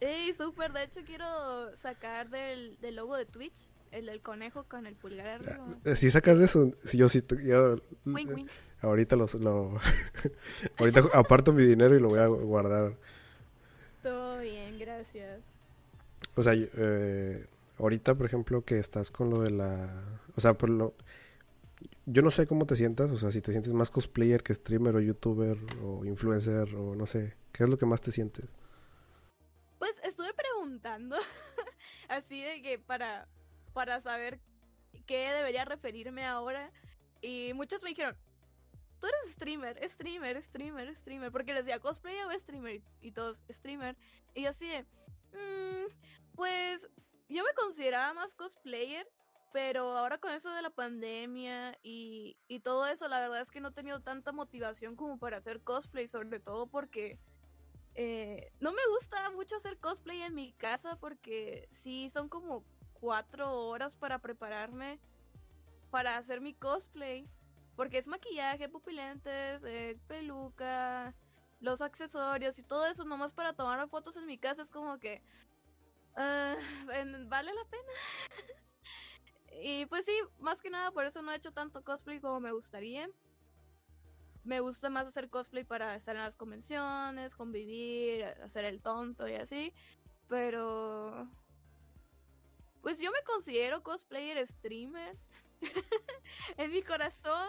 ¡Ey, súper! De hecho quiero sacar del, del logo de Twitch el del conejo con el pulgar arriba. Eh, si sacas de eso, si yo sí, yo, ahorita los, lo, ahorita aparto mi dinero y lo voy a guardar. Todo bien, gracias. O sea, eh, ahorita, por ejemplo, que estás con lo de la, o sea, por lo, yo no sé cómo te sientas, o sea, si te sientes más cosplayer que streamer o youtuber o influencer o no sé, ¿qué es lo que más te sientes? Pues estuve preguntando, así de que para para saber qué debería referirme ahora. Y muchos me dijeron, tú eres streamer, streamer, streamer, streamer. Porque les decía cosplayer o streamer. Y todos, streamer. Y yo así de, "Mm, pues yo me consideraba más cosplayer. Pero ahora con eso de la pandemia y, y todo eso, la verdad es que no he tenido tanta motivación como para hacer cosplay. Sobre todo porque eh, no me gusta mucho hacer cosplay en mi casa. Porque sí, son como cuatro horas para prepararme para hacer mi cosplay. Porque es maquillaje, pupilentes, eh, peluca, los accesorios y todo eso nomás para tomar fotos en mi casa. Es como que... en- ¿Vale la pena? y pues sí, más que nada por eso no he hecho tanto cosplay como me gustaría. Me gusta más hacer cosplay para estar en las convenciones, convivir, hacer el tonto y así. Pero... Pues yo me considero cosplayer streamer. en mi corazón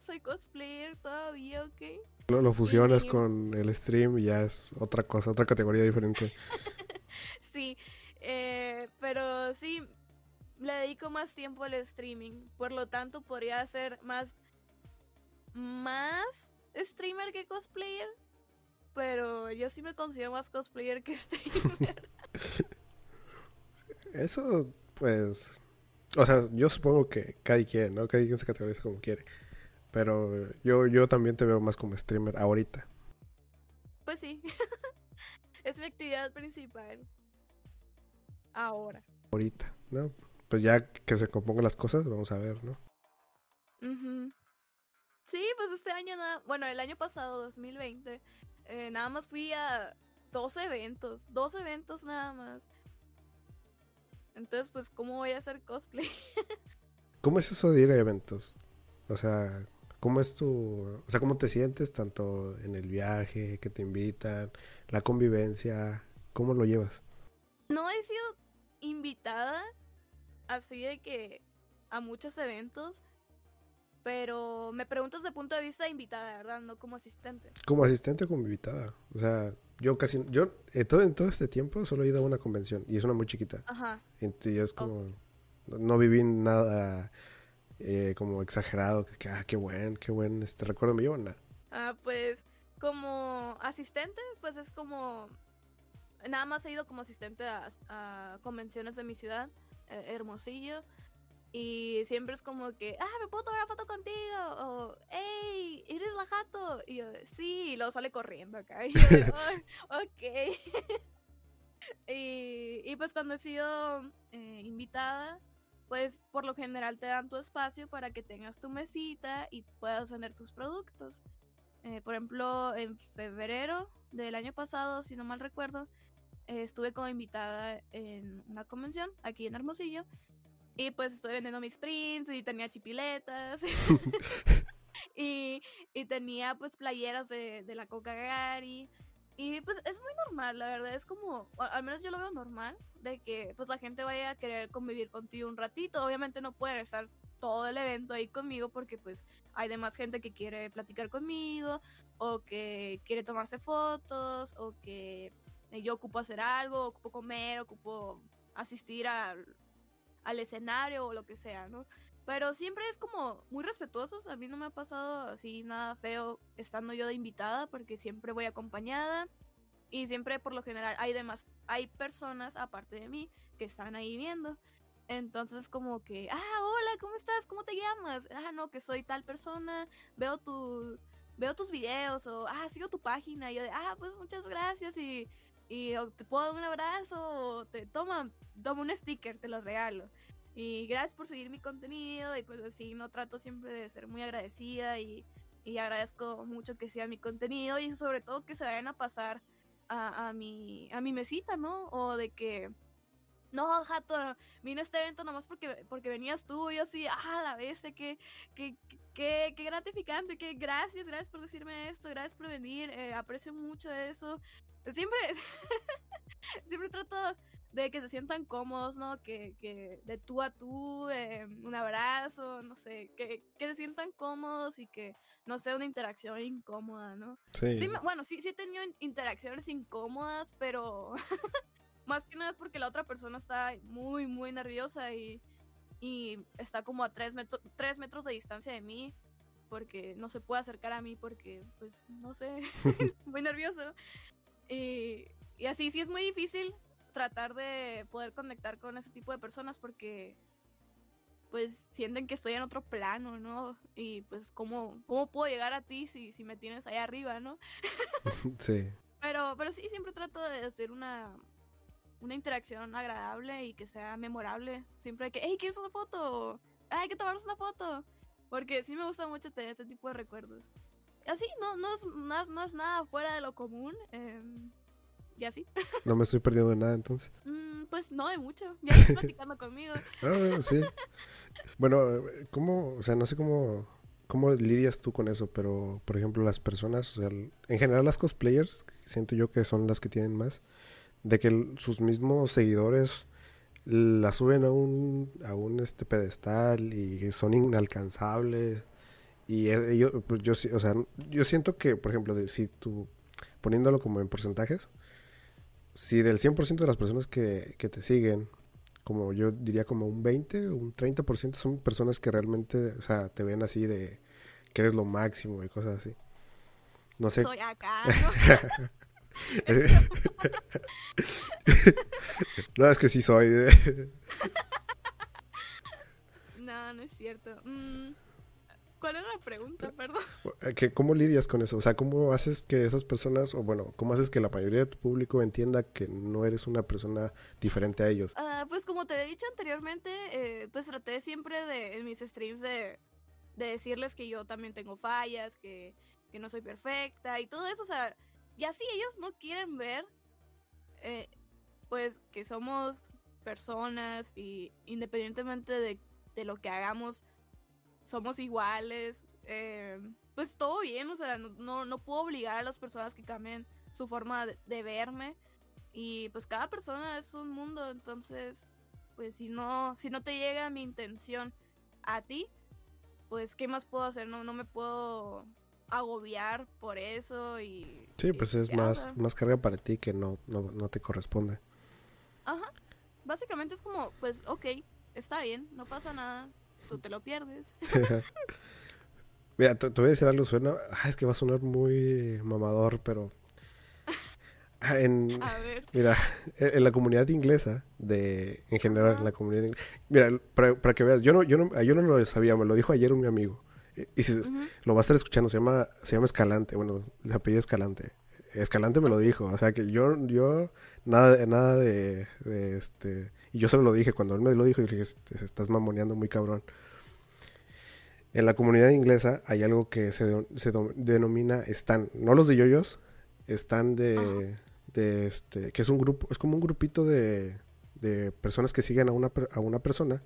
soy cosplayer todavía, ¿ok? Lo, lo fusionas con el stream y ya es otra cosa, otra categoría diferente. Sí, eh, pero sí, le dedico más tiempo al streaming. Por lo tanto, podría ser más, más streamer que cosplayer. Pero yo sí me considero más cosplayer que streamer. Eso, pues. O sea, yo supongo que cada quien, ¿no? Cada quien se categoriza como quiere. Pero yo, yo también te veo más como streamer ahorita. pues sí, es mi actividad principal. Ahora. Ahorita, ¿no? Pues ya que se compongan las cosas, vamos a ver, ¿no? Ujú. Sí, pues este año, nada, bueno, el año pasado, 2020, eh, nada más fui a dos eventos, dos eventos nada más. Entonces, pues, ¿cómo voy a hacer cosplay? ¿Cómo es eso de ir a eventos? O sea, ¿cómo es tu... O sea, ¿cómo te sientes tanto en el viaje, que te invitan, la convivencia? ¿Cómo lo llevas? No he sido invitada así de que a muchos eventos, pero me preguntas de punto de vista de invitada, ¿verdad? No como asistente. Como asistente o como invitada. O sea, yo casi... Yo en todo, en todo este tiempo solo he ido a una convención y es una muy chiquita. Ajá. Entonces es como... No, no viví nada eh, como exagerado. Que, que, ah, qué buen, qué buen este recuerdo me llevo. Nada. Ah, pues como asistente, pues es como... Nada más he ido como asistente a, a convenciones de mi ciudad, eh, Hermosillo. Y siempre es como que, ah, ¿me puedo tomar una foto contigo? O, hey, ¿eres la jato? Y yo, sí, y luego sale corriendo acá. Y yo, "Ay, ok. y, y pues cuando he sido eh, invitada, pues por lo general te dan tu espacio para que tengas tu mesita y puedas vender tus productos. Eh, por ejemplo, en febrero del año pasado, si no mal recuerdo, eh, estuve como invitada en una convención aquí en Hermosillo. Y pues estoy vendiendo mis prints y tenía chipiletas. y, y tenía pues playeras de, de la Coca Gary. Y pues es muy normal, la verdad. Es como, al menos yo lo veo normal, de que pues la gente vaya a querer convivir contigo un ratito. Obviamente no pueden estar todo el evento ahí conmigo porque pues hay demás gente que quiere platicar conmigo o que quiere tomarse fotos o que yo ocupo hacer algo, ocupo comer, ocupo asistir al, al escenario o lo que sea, ¿no? Pero siempre es como muy respetuosos. A mí no me ha pasado así nada feo estando yo de invitada porque siempre voy acompañada y siempre por lo general hay demás, hay personas aparte de mí que están ahí viendo. Entonces como que, ah, hola, ¿cómo estás? ¿Cómo te llamas? Ah, no, que soy tal persona, veo tu, veo tus videos o, ah, sigo tu página. Y yo de, ah, pues muchas gracias y, y te puedo dar un abrazo o te toma, toma un sticker, te lo regalo. Y gracias por seguir mi contenido y pues así, no trato siempre de ser muy agradecida y, y agradezco mucho que sea mi contenido y sobre todo que se vayan a pasar a, a, mi, a mi mesita, ¿no? O de que no, Jato, vine a este evento nomás porque, porque venías tú, y yo así, ah, la vez, que, que, que, que gratificante, que gracias, gracias por decirme esto, gracias por venir, eh, aprecio mucho eso. Siempre, siempre trato de que se sientan cómodos, ¿no? Que, que de tú a tú, eh, un abrazo, no sé, que, que se sientan cómodos y que no sea una interacción incómoda, ¿no? Sí. sí bueno, sí, sí he tenido interacciones incómodas, pero más que nada es porque la otra persona está muy, muy nerviosa y, y está como a tres, metro, tres metros de distancia de mí. porque no se puede acercar a mí porque, pues, no sé, muy nervioso. Y, y así sí es muy difícil tratar de poder conectar con ese tipo de personas porque pues sienten que estoy en otro plano, ¿no? Y pues cómo, cómo puedo llegar a ti si, si me tienes ahí arriba, ¿no? sí. Pero, pero sí, siempre trato de hacer una, una interacción agradable y que sea memorable. Siempre hay que, hey, ¿quieres una foto? Hay que tomarnos una foto. Porque sí me gusta mucho tener ese tipo de recuerdos. Así, no, no, es, no, es nada fuera de lo común. Eh, y así. No me estoy perdiendo de nada entonces. Mm, pues no de mucho. Ya estás platicando conmigo. Ah, sí. Bueno, ¿cómo, o sea, no sé cómo, cómo lidias tú con eso, pero por ejemplo las personas, o sea, en general las cosplayers, siento yo que son las que tienen más, de que sus mismos seguidores la suben a un, a un este pedestal y son inalcanzables. Y ellos, pues yo, o sea, yo siento que, por ejemplo, si tú, poniéndolo como en porcentajes, si del 100% de las personas que, que, te siguen, como yo diría como un 20 o un 30% son personas que realmente, o sea, te ven así de que eres lo máximo y cosas así. No sé. Soy acá, ¿no? es que sí soy. no, no es cierto. Mm, ¿Cuál era la pregunta, perdón? Eh, ¿Cómo lidias con eso? O sea, ¿cómo haces que esas personas, o bueno, cómo haces que la mayoría de tu público entienda que no eres una persona diferente a ellos? Uh, pues como te he dicho anteriormente, eh, pues traté siempre de, en mis streams de, de, decirles que yo también tengo fallas, que, que, no soy perfecta y todo eso. O sea, ya si ellos no quieren ver, eh, pues que somos personas y independientemente de, de lo que hagamos, somos iguales, eh, pues todo bien, o sea, no, no, puedo obligar a las personas que cambien su forma de, verme y pues cada persona es un mundo, entonces, pues si no, si no te llega mi intención a ti, pues qué más puedo hacer, no, no me puedo agobiar por eso y... Sí, pues es más, más carga para ti que no, no, no te corresponde. Ajá, básicamente es como, pues ok, está bien, no pasa nada, tú te lo pierdes. Mira, te, voy a decir algo, suena, es que va a sonar muy mamador, pero en, a ver. Mira, en, la comunidad inglesa, de, en general, en la comunidad inglesa, mira, para, que veas, yo no, yo no, yo no lo sabía, me lo dijo ayer un mi amigo, y si lo va a estar escuchando, se llama, se llama Escalante, bueno, le apellido Escalante, Escalante me lo dijo, o sea que yo, yo, nada, nada de, de este, y yo se lo dije, cuando él me lo dijo, y le dije, estás mamoneando muy cabrón. En la comunidad inglesa hay algo que se, se denomina Stan, no los de yoyos, Stan de, de, este, que es un grupo, es como un grupito de, de personas que siguen a una, a una persona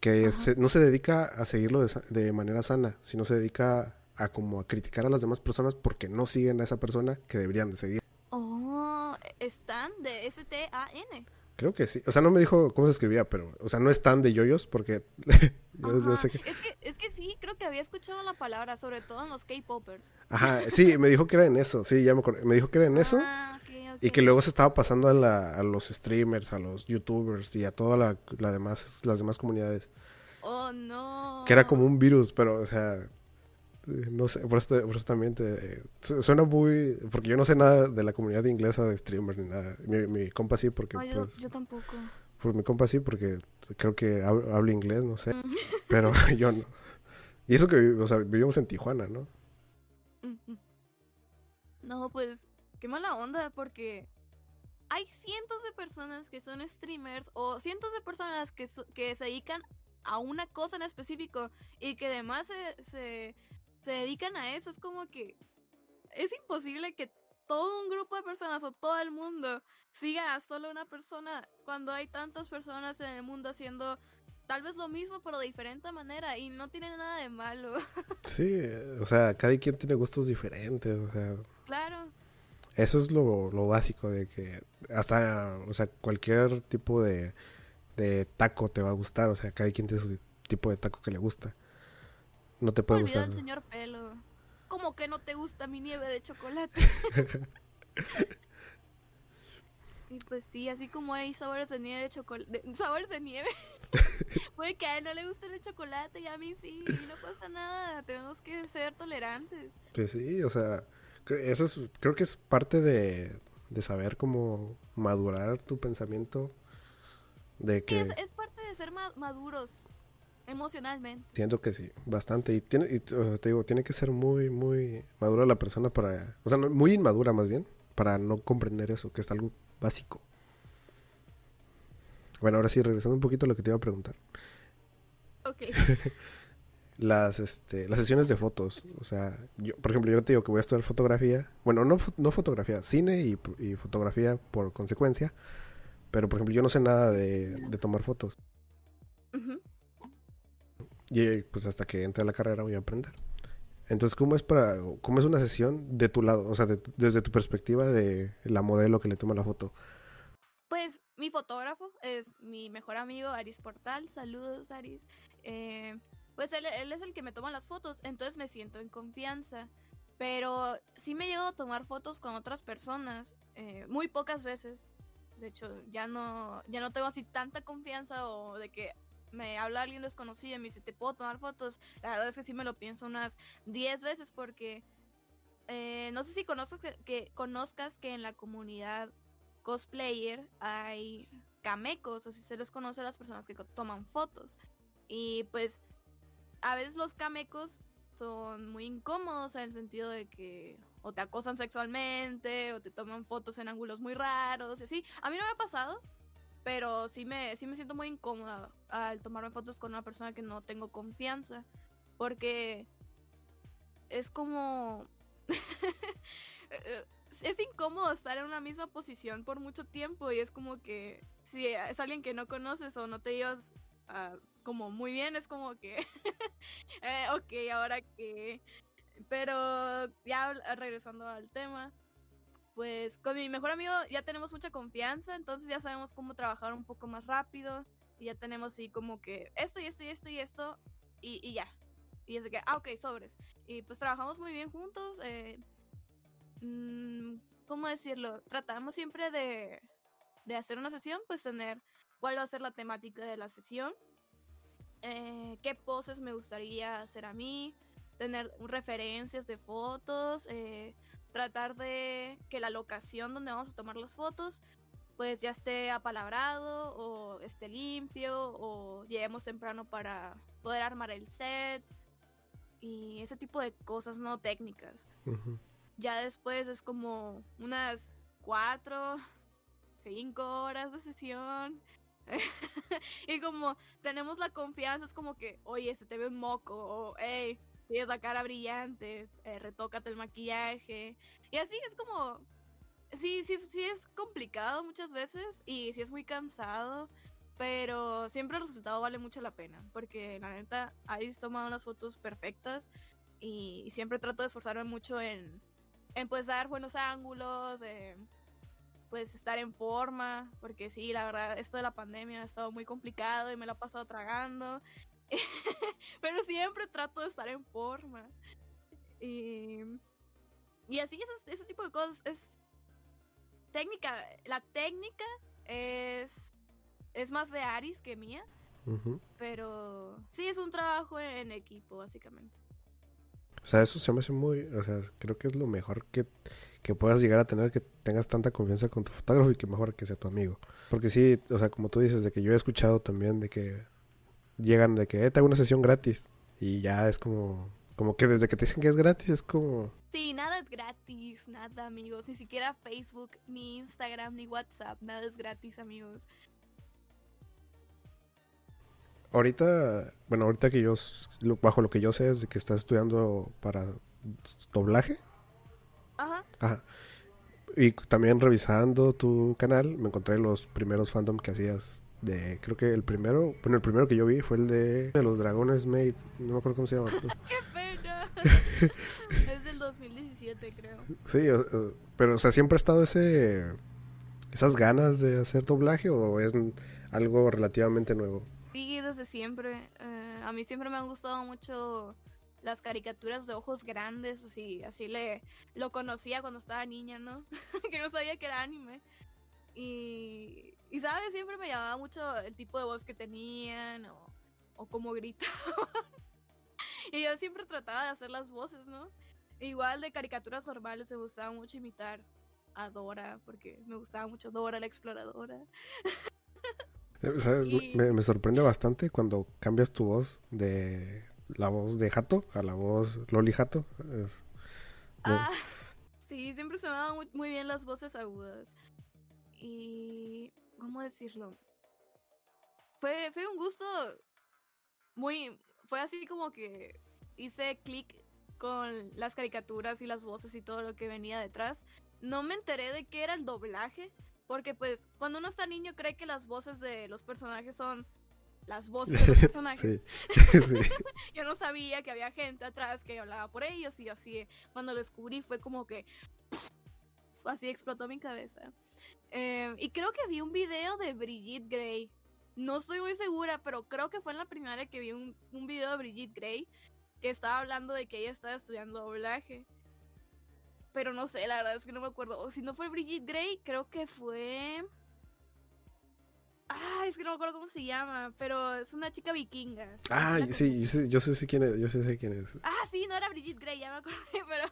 que no se dedica a seguirlo de, de, manera sana, sino se dedica a como a criticar a las demás personas porque no siguen a esa persona que deberían de seguir. Oh, Stan de S-T-A-N. Creo que sí. O sea, no me dijo cómo se escribía, pero, o sea, no es tan de yoyos porque yo, sé que... Es, que... Es que sí, creo que había escuchado la palabra, sobre todo en los K-popers. Ajá, sí, me dijo que era en eso, sí, ya me acordé. Me dijo que era en eso. Y que luego se estaba pasando a, la, a los streamers, a los youtubers y a toda la, la demás, las demás comunidades. Oh, no. Que era como un virus, pero, o sea, no sé, por eso, por eso también te, suena muy, porque yo no sé nada de la comunidad inglesa de streamers ni nada. Mi, mi compa sí, porque yo, pues, yo, tampoco. Por mi compa sí, porque creo que habla, inglés, no sé, mm. pero yo no. Y eso que, o sea, vivimos en Tijuana, ¿no? No, pues, qué mala onda, porque hay cientos de personas que son streamers o cientos de personas que, que se dedican a una cosa en específico y que además se se dedican a eso. Es como que es imposible que todo un grupo de personas o todo el mundo siga a solo una persona cuando hay tantas personas en el mundo haciendo tal vez lo mismo pero de diferente manera y no tiene nada de malo. Sí, o sea, cada quien tiene gustos diferentes, o sea. Claro. Eso es lo, lo básico de que hasta, o sea, cualquier tipo de, de taco te va a gustar, o sea, cada quien tiene su tipo de taco que le gusta. No te puede gustar. el señor pelo. ¿Cómo que no te gusta mi nieve de chocolate? Y pues sí, así como hay sabores de nieve de chocolate, sabores de nieve. Puede que a él no le guste el chocolate y a mí sí, y no pasa nada, tenemos que ser tolerantes. Pues sí, o sea, eso es, creo que es parte de, de saber cómo madurar tu pensamiento. De que... Es, es parte de ser maduros emocionalmente. Siento que sí, bastante. Y, tiene, y te digo, tiene que ser muy, muy madura la persona para... O sea, muy inmadura más bien, para no comprender eso, que es algo básico. Bueno, ahora sí, regresando un poquito a lo que te iba a preguntar. Ok. las, este, las sesiones de fotos. O sea, yo, por ejemplo, yo te digo que voy a estudiar fotografía. Bueno, no, no fotografía, cine y, fotografía por consecuencia. Pero, por ejemplo, yo no sé nada de, tomar fotos. Y pues hasta que entre a la carrera voy a aprender. Entonces, ¿cómo es para, cómo es una sesión de tu lado? O sea, desde tu perspectiva de la modelo que le toma la foto. Pues mi fotógrafo es mi mejor amigo, Aris Portal. Saludos, Aris. Eh, pues él, es el que me toma las fotos, entonces me siento en confianza. Pero sí me he a tomar fotos con otras personas, eh, muy pocas veces. De hecho, ya no, ya no tengo así tanta confianza o de que me habla alguien desconocido y me dice, ¿te puedo tomar fotos? La verdad es que sí me lo pienso unas 10 veces porque eh, no sé si conozcas que, conozcas que en la comunidad cosplayer hay camecos, si se les conoce a las personas que toman fotos. Y pues a veces los camecos son muy incómodos en el sentido de que o te acosan sexualmente o te toman fotos en ángulos muy raros y así. A mí no me ha pasado, pero sí me, sí me siento muy incómoda al tomarme fotos con una persona que no tengo confianza. Porque es como... es incómodo estar en una misma posición por mucho tiempo y es como que si es alguien que no conoces o no te llevas uh, como muy bien, es como que, eh, ok, ahora que... Pero ya regresando al tema, pues con mi mejor amigo ya tenemos mucha confianza, entonces ya sabemos cómo trabajar un poco más rápido y ya tenemos así como que esto y esto y esto y esto y, ya. Y es de que, ah, ok, sobres. Y pues trabajamos muy bien juntos. Eh, mm, ¿Cómo decirlo? Tratamos siempre de, de hacer una sesión, pues tener cuál va a ser la temática de la sesión eh, qué poses me gustaría hacer a mí, tener referencias de fotos, eh, tratar de que la locación donde vamos a tomar las fotos pues ya esté apalabrado o esté limpio o lleguemos temprano para poder armar el set y ese tipo de cosas no técnicas. Ya después es como unas cuatro, cinco horas de sesión y como tenemos la confianza, es como que, oye, se te ve un moco, o hey, tienes la cara brillante, eh, retócate el maquillaje. Y así es como, sí, sí, sí es complicado muchas veces y sí es muy cansado, pero siempre el resultado vale mucho la pena, porque la neta, ahí tomado unas fotos perfectas y, siempre trato de esforzarme mucho en, en pues dar buenos ángulos, eh, pues estar en forma, porque sí, la verdad, esto de la pandemia ha estado muy complicado y me lo ha pasado tragando, pero siempre trato de estar en forma. Y, y así, ese, ese tipo de cosas es técnica, la técnica es, es más de Aris que mía, pero sí es un trabajo en equipo, básicamente. O sea, eso se me hace muy, o sea, creo que es lo mejor que, que puedas llegar a tener, que tengas tanta confianza con tu fotógrafo y que mejor que sea tu amigo. Porque sí, o sea, como tú dices, de que yo he escuchado también de que llegan de que eh, te hago una sesión gratis y ya es como, como que desde que te dicen que es gratis es como... Sí, nada es gratis, nada amigos, ni siquiera Facebook, ni Instagram, ni WhatsApp, nada es gratis amigos. Ahorita, bueno, ahorita que yo, bajo lo que yo sé es de que estás estudiando para doblaje. Ajá. Ajá. Y también revisando tu canal, me encontré los primeros fandom que hacías. De, creo que el primero, bueno, el primero que yo vi fue el de, de los Dragones Made. No me acuerdo cómo se llama. ¡Qué pena! es del 2017, creo. Sí, pero, o sea, ¿siempre ha estado ese, esas ganas de hacer doblaje o es algo relativamente nuevo? Sí, desde siempre. Eh, a mí siempre me han gustado mucho las caricaturas de ojos grandes, así, así le lo conocía cuando estaba niña, ¿no? que no sabía que era anime. Y, y ¿sabes? Siempre me llamaba mucho el tipo de voz que tenían o, o cómo gritaban. y yo siempre trataba de hacer las voces, ¿no? Igual de caricaturas normales me gustaba mucho imitar a Dora, porque me gustaba mucho Dora la exploradora. Eh, ¿sabes? Y- Me, me sorprende bastante cuando cambias tu voz de la voz de Jato a la voz Loli Jato. Es- Ah, sí, siempre se me muy, muy bien las voces agudas. Y. ¿Cómo decirlo? Fue, fue un gusto muy. Fue así como que hice clic con las caricaturas y las voces y todo lo que venía detrás. No me enteré de qué era el doblaje, porque pues cuando uno está niño cree que las voces de los personajes son las voces de los personajes. sí. sí. Yo no sabía que había gente atrás que hablaba por ellos y así cuando lo descubrí fue como que así explotó mi cabeza. Eh, y creo que vi un video de Brigitte Grey. No estoy muy segura, pero creo que fue en la primaria que vi un, un video de Brigitte Grey que estaba hablando de que ella estaba estudiando doblaje. Pero no sé, la verdad es que no me acuerdo. O si no fue Brigitte Grey, creo que fue. Ah, es que no me acuerdo cómo se llama, pero es una chica vikinga. sí, Ah, sí, yo sé, yo sé quién es, yo sé, quién es. Ah, sí, no era Brigitte Grey, ya me acordé, pero.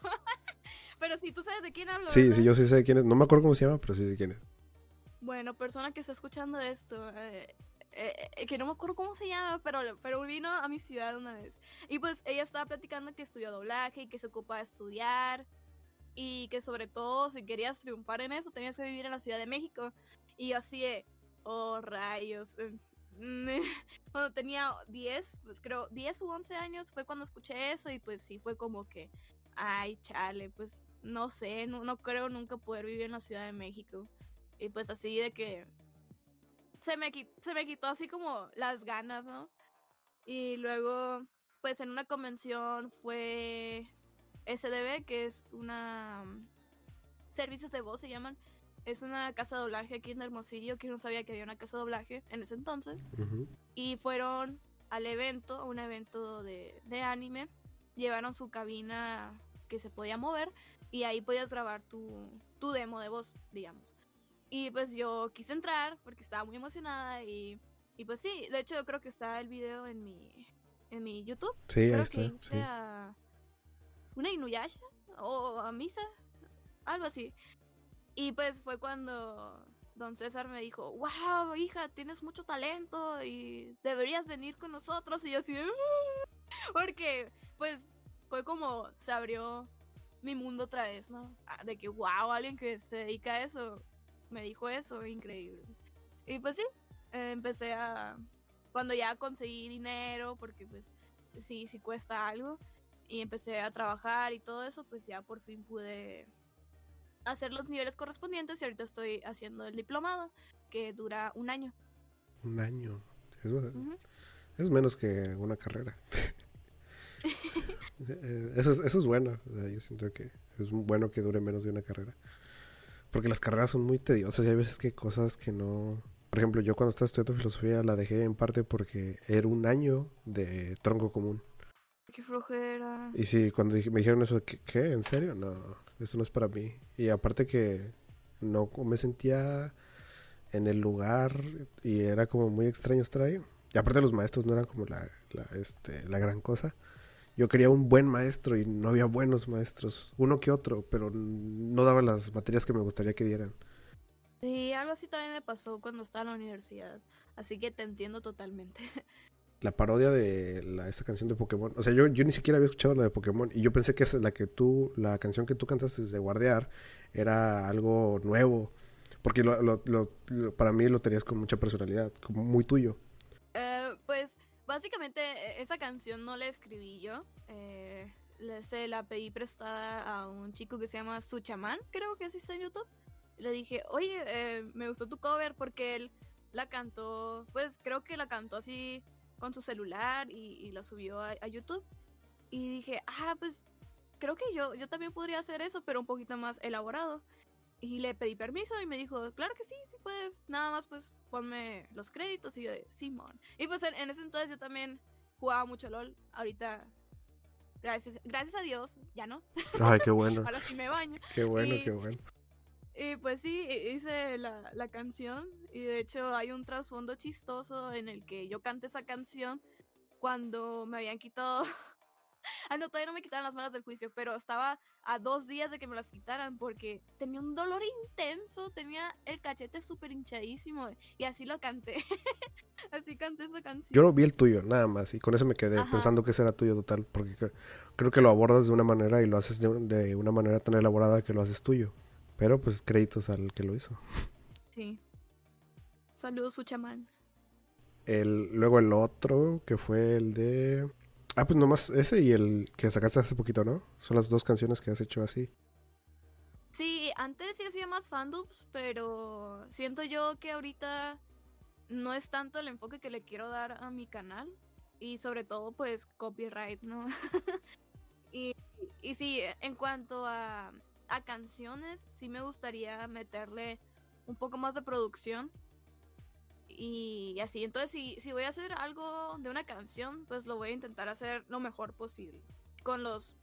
pero sí, tú sabes de quién hablo. Sí, ¿verdad? sí, yo sí sé quién es. No me acuerdo cómo se llama, pero sí sé quién es. Bueno, persona que está escuchando esto, eh, eh, eh, que no me acuerdo cómo se llama, pero, pero vino a mi ciudad una vez. Y pues ella estaba platicando que estudió doblaje y que se ocupa de estudiar. Y que sobre todo, si querías triunfar en eso, tenías que vivir en la Ciudad de México. Y yo así de, oh rayos. eh, Cuando tenía 10, pues creo 10 u 11 años fue cuando escuché eso y pues sí fue como que, ay, chale, pues no sé, no, creo nunca poder vivir en la Ciudad de México. Y pues así de que se me, se me quitó así como las ganas, ¿no? Y luego, pues en una convención fue SDB, que es una... mm, Servicios de voz se llaman. Es una casa de doblaje aquí en Hermosillo, que no sabía que había una casa de doblaje en ese entonces. Y fueron al evento, a un evento de, de anime. Llevaron su cabina que se podía mover y ahí podías grabar tu, tu demo de voz, digamos. Y pues yo quise entrar porque estaba muy emocionada y, y pues sí, de hecho yo creo que está el video en mi, en mi YouTube. Sí, ahí Creo está. que hice Sí. a una Inuyasha o a Misa, algo así. Y pues fue cuando don César me dijo, wow, hija, tienes mucho talento y deberías venir con nosotros. Y yo así, "Ah", porque pues fue como se abrió mi mundo otra vez, ¿no? Ah, De que, wow, alguien que se dedica a eso me dijo eso, increíble. Y pues sí, eh, empecé a, cuando ya conseguí dinero, porque pues sí, sí cuesta algo, y empecé a trabajar y todo eso, pues ya por fin pude hacer los niveles correspondientes y ahorita estoy haciendo el diplomado, que dura un año. Un año. Es, menos que una carrera. Eh, eso, es, eso es bueno. o sea, yo siento que es bueno que dure menos de una carrera. Porque las carreras son muy tediosas y hay veces que hay cosas que no... Por ejemplo, yo cuando estaba estudiando filosofía la dejé en parte porque era un año de tronco común. Qué flojera. Y sí, cuando me dijeron eso, ¿qué, ¿qué? ¿En serio? No, esto no es para mí. Y aparte que no me sentía en el lugar y era como muy extraño estar ahí. Y aparte los maestros no eran como la, este, la gran cosa. Yo quería un buen maestro y no había buenos maestros, uno que otro, pero no daba las materias que me gustaría que dieran. Sí, algo así también me pasó cuando estaba en la universidad, así que te entiendo totalmente. La parodia de la, esta canción de Pokémon, o sea, yo, yo ni siquiera había escuchado la de Pokémon y yo pensé que la que tú, la canción que tú cantaste de Guardear era algo nuevo, porque lo, lo- lo- para mí lo tenías con mucha personalidad, como muy tuyo. Eh, pues básicamente eh, esa canción no la escribí yo. eh, se la pedí prestada a un chico que se llama Suchaman, creo que así está en YouTube. Le dije, oye, eh, me gustó tu cover porque él la cantó, pues creo que la cantó así con su celular y, y la subió a, a YouTube. Y dije, ah, pues creo que yo, yo también podría hacer eso, pero un poquito más elaborado. Y le pedí permiso y me dijo, claro que sí, sí puedes. Nada más pues ponme los créditos y yo Simón. Y pues en, en ese entonces yo también jugaba mucho LOL. Ahorita, gracias, gracias a Dios, ya no. Ay, qué bueno, Ahora sí me baño. qué bueno, Y- qué bueno. Y pues sí, hice la, la, canción y de hecho hay un trasfondo chistoso en el que yo canté esa canción cuando me habían quitado ah, no, todavía no me quitaron las malas del juicio, pero estaba a dos días de que me las quitaran porque tenía un dolor intenso, tenía el cachete súper hinchadísimo y así lo canté. así canté esa canción. Yo lo vi el tuyo, nada más, y con eso me quedé pensando que ese era tuyo total, porque creo que lo abordas de una manera y lo haces de, una manera tan elaborada que lo haces tuyo. Pero pues créditos al que lo hizo. Sí. Saludos, su chamán. El, luego el otro, que fue el de Ah, pues nomás ese y el que sacaste hace poquito, ¿no? Son las dos canciones que has hecho así. Sí, antes sí hacía más fandubs, pero siento yo que ahorita no es tanto el enfoque que le quiero dar a mi canal. Y sobre todo, pues, copyright, ¿no? y, y sí, en cuanto a, a canciones, sí me gustaría meterle un poco más de producción y así. Entonces, si, si voy a hacer algo de una canción, pues lo voy a intentar hacer lo mejor posible. Con los.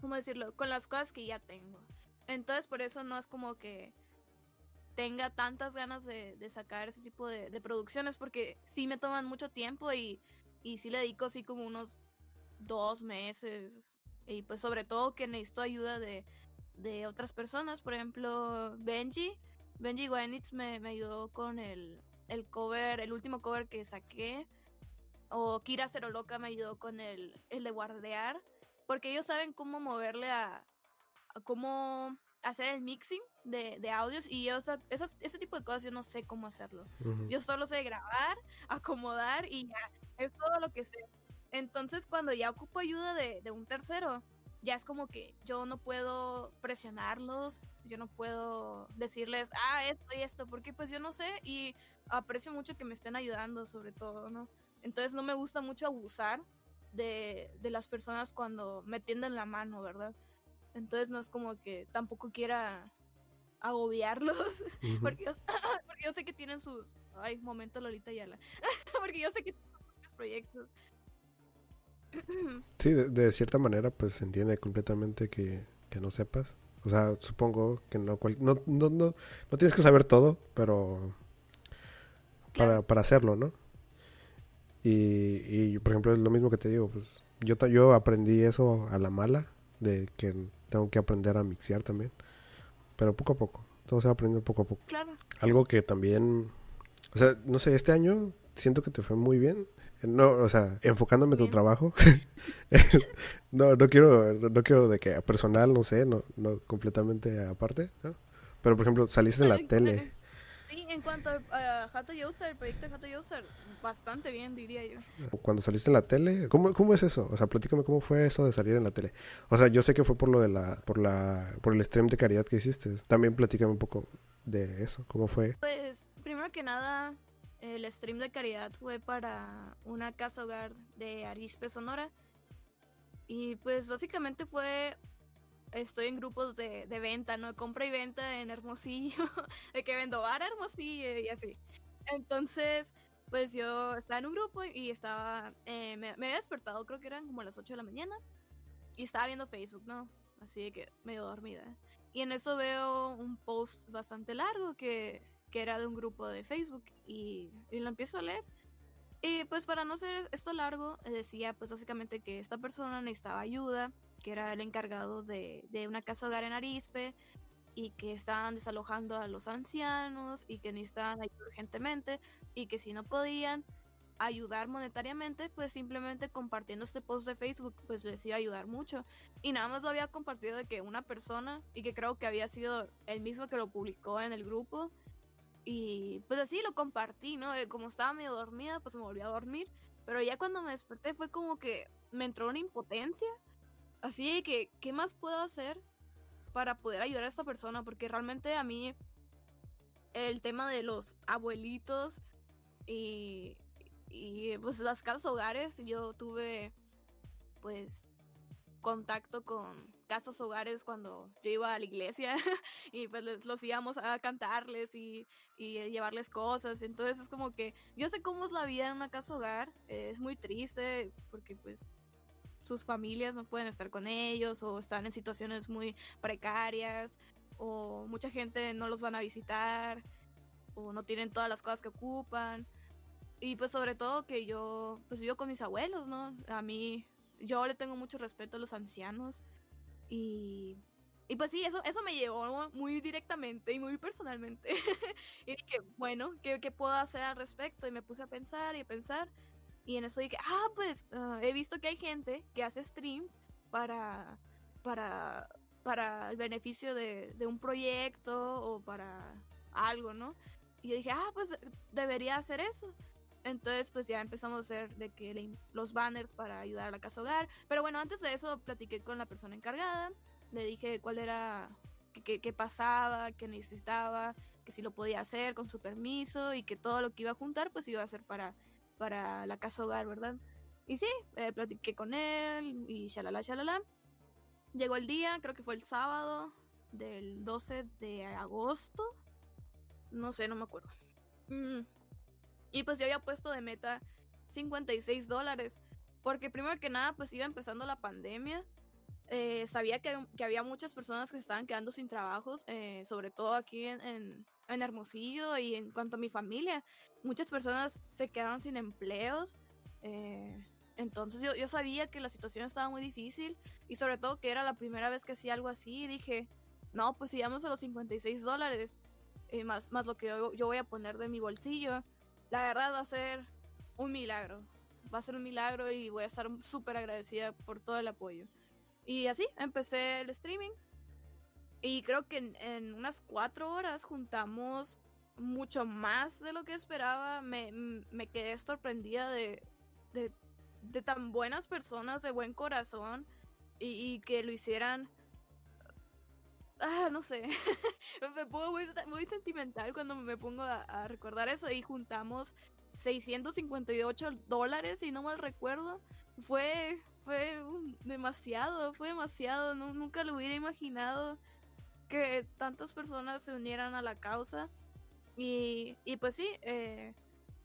¿Cómo decirlo? Con las cosas que ya tengo. Entonces, por eso no es como que tenga tantas ganas de, sacar ese tipo de, producciones, porque sí me toman mucho tiempo y, y sí le dedico así como unos dos meses. Y pues, sobre todo, que necesito ayuda de, de otras personas. Por ejemplo, Benji. Benji Wenitz me, me ayudó con el, el cover, el último cover que saqué, o Kira Loca me ayudó con el, el de guardear, porque ellos saben cómo moverle a, cómo hacer el mixing de, de audios y yo, ese tipo de cosas yo no sé cómo hacerlo. Yo solo sé grabar, acomodar y ya, es todo lo que sé. Entonces cuando ya ocupo ayuda de, de un tercero, ya es como que yo no puedo presionarlos, yo no puedo decirles, ah, esto y esto, porque pues yo no sé y aprecio mucho que me estén ayudando sobre todo, ¿no? Entonces no me gusta mucho abusar de, de las personas cuando me tienden la mano, ¿verdad? Entonces no es como que tampoco quiera agobiarlos, porque, yo, porque, yo, sé que tienen sus... Ay, momento Lolita Yala. porque yo sé que tienen sus proyectos. Sí, de, cierta manera pues se entiende completamente que, que no sepas. O sea, supongo que no, no, no, no, no tienes que saber todo, pero para, para hacerlo, ¿no? Y, y, por ejemplo, es lo mismo que te digo, pues yo, yo aprendí eso a la mala, de que tengo que aprender a mixear también, pero poco a poco, todo se va aprendiendo poco a poco. Claro. Algo que también, o sea, no sé, este año siento que te fue muy bien. No, o sea, enfocándome en tu trabajo. no, no quiero, no quiero de que personal, no sé, no, no completamente aparte, ¿no? Pero por ejemplo, saliste en la tele en cuanto a Hato User, el proyecto de Hato User, bastante bien, diría yo. Cuando saliste en la tele, ¿cómo, ¿cómo es eso? O sea, platícame cómo fue eso de salir en la tele. O sea, yo sé que fue por lo de la, por la, por el stream de caridad que hiciste. También platícame un poco de eso, ¿cómo fue? Pues, primero que nada, el stream de caridad fue para una casa hogar de Arispe, Sonora. Y pues básicamente fue estoy en grupos de, de venta, ¿no? Compra y venta en Hermosillo, de que vendo bar Hermosillo y así. Entonces, pues yo estaba en un grupo y estaba, eh, me, había despertado, creo que eran como las 8 de la mañana, y estaba viendo Facebook, ¿no? Así que medio dormida. Y en eso veo un post bastante largo que, que era de un grupo de Facebook y, y, lo empiezo a leer. Y pues para no ser esto largo, decía pues básicamente que esta persona necesitaba ayuda que era el encargado de, de una casa hogar en Arispe y que estaban desalojando a los ancianos y que necesitaban ayuda urgentemente y que si no podían ayudar monetariamente, pues simplemente compartiendo este post de Facebook, pues les iba a ayudar mucho. Y nada más lo había compartido de que una persona, y que creo que había sido el mismo que lo publicó en el grupo, y pues así lo compartí, ¿no? Como estaba medio dormida, pues me volví a dormir, pero ya cuando me desperté fue como que me entró una impotencia Así que, ¿qué más puedo hacer para poder ayudar a esta persona? Porque realmente a mí el tema de los abuelitos y, y pues las casas hogares, yo tuve pues contacto con casas hogares cuando yo iba a la iglesia y pues los íbamos a cantarles y, y, llevarles cosas. Entonces es como que yo sé cómo es la vida en una casa hogar, es muy triste porque pues sus familias no pueden estar con ellos o están en situaciones muy precarias. o mucha gente no los van a visitar o no tienen todas las cosas que ocupan. Y pues sobre todo que yo pues vivo con mis abuelos, ¿no? A mí yo le tengo mucho respeto a los ancianos y y pues sí, eso, eso me llegó muy directamente y muy personalmente. y dije, bueno, ¿qué, ¿qué, puedo hacer al respecto? Y me puse a pensar y a pensar. Y en eso dije, ah, pues uh, he visto que hay gente que hace streams para, para, para el beneficio de, de, un proyecto o para algo, ¿no? Y yo dije, ah, pues debería hacer eso. Entonces, pues ya empezamos a hacer de que los banners para ayudar a la casa hogar. Pero bueno, antes de eso platiqué con la persona encargada le dije cuál era, qué, pasaba, qué necesitaba, que si lo podía hacer con su permiso y que todo lo que iba a juntar pues iba a ser para, para la casa hogar, ¿verdad? Y sí, eh, platiqué con él y shalala, shalala. Llegó el día, creo que fue el sábado del 12 de agosto. No sé, no me acuerdo. Mm. Y pues yo había puesto de meta 56 dólares. Porque primero que nada, pues iba empezando la pandemia. Eh, sabía que, que, había muchas personas que se estaban quedando sin trabajos, eh, sobre todo aquí en, en, Hermosillo y en cuanto a mi familia. Muchas personas se quedaron sin empleos. Eh, entonces yo, yo, sabía que la situación estaba muy difícil y sobre todo que era la primera vez que hacía algo así. Y dije, no, pues si llegamos a los 56 dólares, más, más lo que yo voy a poner de mi bolsillo, la verdad va a ser un milagro. Va a ser un milagro y voy a estar súper agradecida por todo el apoyo. Y así empecé el streaming. Y creo que en, unas cuatro horas juntamos mucho más de lo que esperaba. Me, me quedé sorprendida de, de, de, tan buenas personas, de buen corazón. Y, que lo hicieran. Ah, no sé. me pongo muy, sentimental cuando me pongo a, a recordar eso. Y juntamos 658 dólares, si no mal recuerdo. Fue, fue demasiado, fue demasiado. nunca lo hubiera imaginado que tantas personas se unieran a la causa. Y, y pues sí, eh,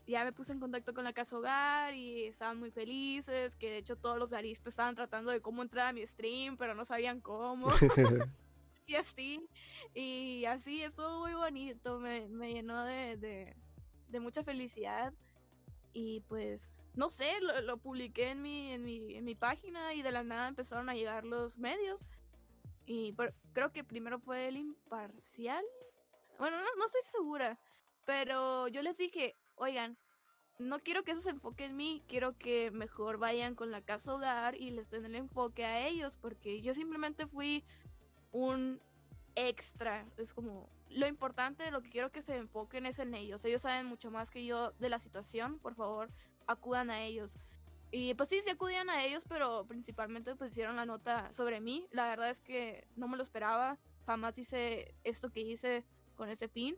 ya me puse en contacto con la casa hogar y estaban muy felices, que de hecho todos los aristas estaban tratando de cómo entrar a mi stream, pero no sabían cómo. y así, y así, estuvo muy bonito, me, me llenó de, de, mucha felicidad. Y pues no sé, lo, publiqué en mi, en, mi, en mi página y de la nada empezaron a llegar los medios. Y creo que primero fue el imparcial. Bueno, no, no estoy segura. Pero yo les dije, oigan, no quiero que eso se enfoque en mí, quiero que mejor vayan con la casa hogar y les den el enfoque a ellos, porque yo simplemente fui un extra. Es como lo importante, lo que quiero que se enfoquen es en ellos. Ellos saben mucho más que yo de la situación. Por favor, acudan a ellos. Y pues sí, sí acudían a ellos, pero principalmente pues hicieron la nota sobre mí. La verdad es que no me lo esperaba. Jamás hice esto que hice con ese fin.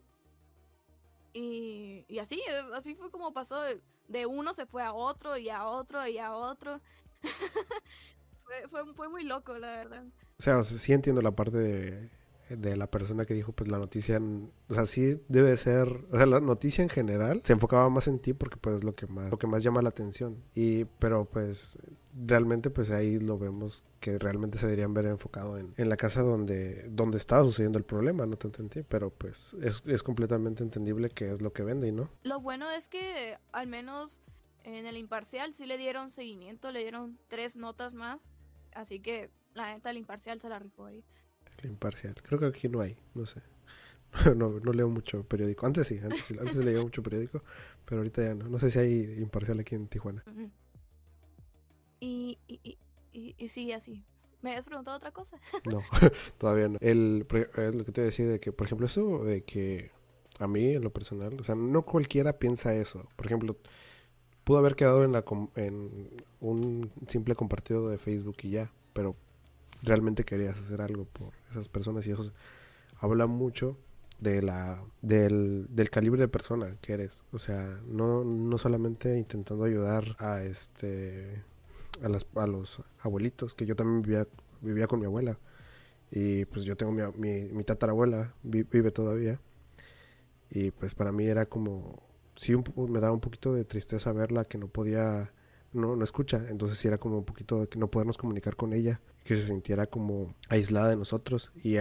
Y, y así, eh, así fue como pasó. De, uno se fue a otro y a otro y a otro. fue, fue, fue, muy loco, la verdad. O sea, sí entiendo la parte de de la persona que dijo pues la noticia, o sea, sí debe ser, o sea, la noticia en general se enfocaba más en ti porque pues es lo que más lo que más llama la atención. Y pero pues realmente pues ahí lo vemos que realmente se deberían ver enfocado en, en la casa donde donde estaba sucediendo el problema, no tanto en ti, pero pues es, es completamente entendible que es lo que vende, ¿no? Lo bueno es que al menos en el imparcial sí le dieron seguimiento, le dieron tres notas más, así que la neta el imparcial se la rifó ahí imparcial. Creo que aquí no hay, no sé. No, no, leo mucho periódico. Antes sí, antes, sí, antes leía mucho periódico, pero ahorita ya no. No sé si hay imparcial aquí en Tijuana. Y, y, y, y, sí, así. ¿Me habías preguntado otra cosa? no, todavía no. El, lo que te decía de que, por ejemplo, eso de que a mí, en lo personal, o sea, no cualquiera piensa eso. Por ejemplo, pudo haber quedado en, la, en un simple compartido de Facebook y ya, pero realmente querías hacer algo por esas personas y eso habla mucho de la del, del calibre de persona que eres. O sea no, no solamente intentando ayudar a este a, las, a los abuelitos que yo también vivía vivía con mi abuela. Y pues yo tengo mi, mi, mi tatarabuela vive todavía. Y pues para mí era como sí me daba un poquito de tristeza verla que no podía no, no escucha. Entonces sí era como un poquito de que no podernos comunicar con ella, que se sintiera como aislada de nosotros. Y,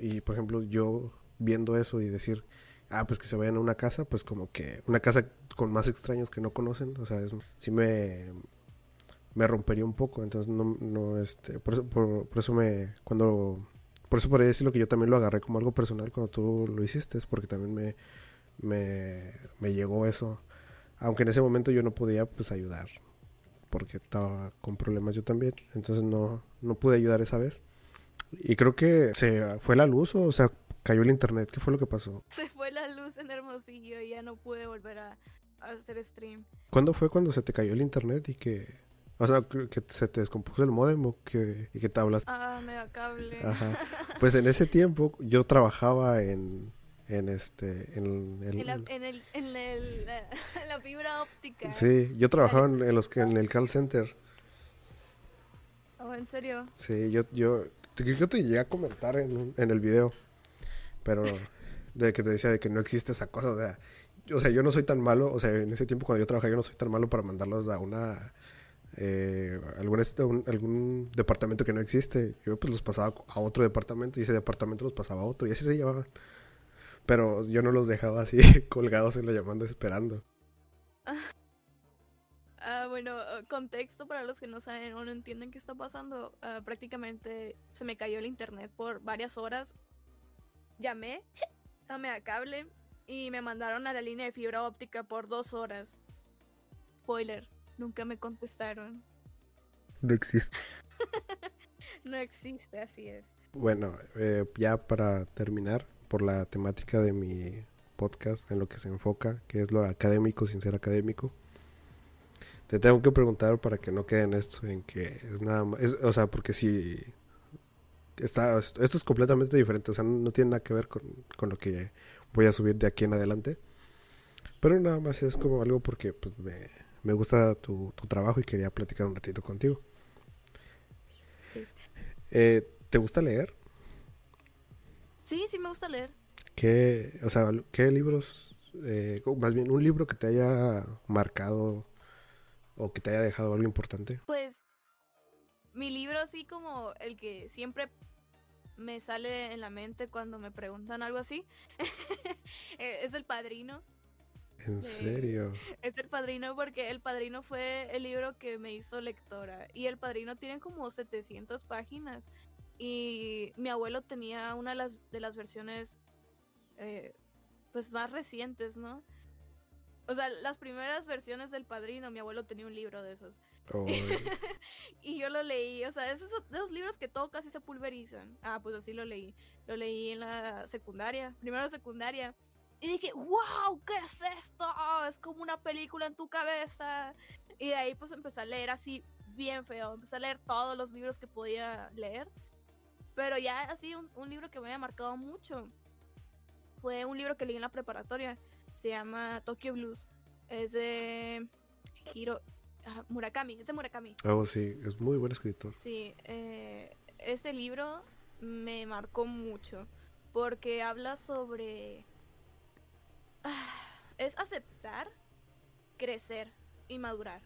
y por ejemplo, yo viendo eso y decir, ah, pues que se vayan a una casa, pues como que una casa con más extraños que no conocen, o sea, sí me, me rompería un poco, entonces no, no, este, por eso, por, eso me, cuando, por eso podría decirlo que yo también lo agarré como algo personal cuando tú lo hiciste, es porque también me, me, me llegó eso, aunque en ese momento yo no podía, pues, ayudar, porque estaba con problemas yo también, entonces no, no pude ayudar esa vez. Y creo que se fue la luz, o sea, cayó el internet. ¿Qué fue lo que pasó? Se fue la luz en Hermosillo y ya no pude volver a, hacer stream. ¿Cuándo fue cuando se te cayó el internet y que... O sea, que se te descompuso el modem o que, y que te hablas. Ah, me da cable. Ajá. Pues en ese tiempo yo trabajaba en, en este, en, el, en, la, en, el, en el, la, fibra óptica. Sí, yo trabajaba en, los que en el call center. Oh, ¿en serio? Sí, yo, yo, yo te llegué a comentar en, en el video. Pero de que te decía de que no existe esa cosa, o sea, yo, o sea, yo no soy tan malo, o sea, en ese tiempo cuando yo trabajaba yo no soy tan malo para mandarlos a una eh, algún, algún departamento que no existe. Yo pues los pasaba a otro departamento y ese departamento los pasaba a otro y así se llevaban. Pero yo no los dejaba así colgados en la llamada esperando. Ah, bueno, contexto para los que no saben o no entienden qué está pasando. Ah, prácticamente se me cayó el internet por varias horas llamé, llamé a cable y me mandaron a la línea de fibra óptica por dos horas. Spoiler, nunca me contestaron. No existe. no existe, así es. Bueno, eh, ya para terminar, por la temática de mi podcast, en lo que se enfoca, que es lo académico sin ser académico. Te tengo que preguntar para que no quede en esto, en que es nada más, o sea, porque si está, esto es completamente diferente, o sea, no, tiene nada que ver con, lo que voy a subir de aquí en adelante. Pero nada más es como algo porque pues, me, gusta tu, trabajo y quería platicar un ratito contigo. Sí. Eh, ¿Te gusta leer? Sí, sí me gusta leer. ¿Qué, o sea, qué libros, eh, más bien un libro que te haya marcado o que te haya dejado algo importante? Pues mi libro así como el que siempre me sale en la mente cuando me preguntan algo así eh, es El Padrino. ¿En serio? Es El Padrino porque El Padrino fue el libro que me hizo lectora y El Padrino tiene como 700 páginas y mi abuelo tenía una de las, de las versiones eh, pues más recientes, ¿no? O sea, las primeras versiones del Padrino, mi abuelo tenía un libro de esos. y yo lo leí, o sea, esos de los libros que todo casi se pulverizan. Ah, pues así lo leí. Lo leí en la secundaria, primero secundaria. Y dije, wow, ¿qué es esto? Es como una película en tu cabeza. Y de ahí pues empecé a leer así bien feo. Empecé a leer todos los libros que podía leer. Pero ya así un, un libro que me había marcado mucho. Fue un libro que leí en la preparatoria. Se llama Tokyo Blues. Es de Hiro, Murakami, es de Murakami. Oh, sí, es muy buen escritor. Sí, eh, este libro me marcó mucho porque habla sobre... Ah, es aceptar, crecer y madurar.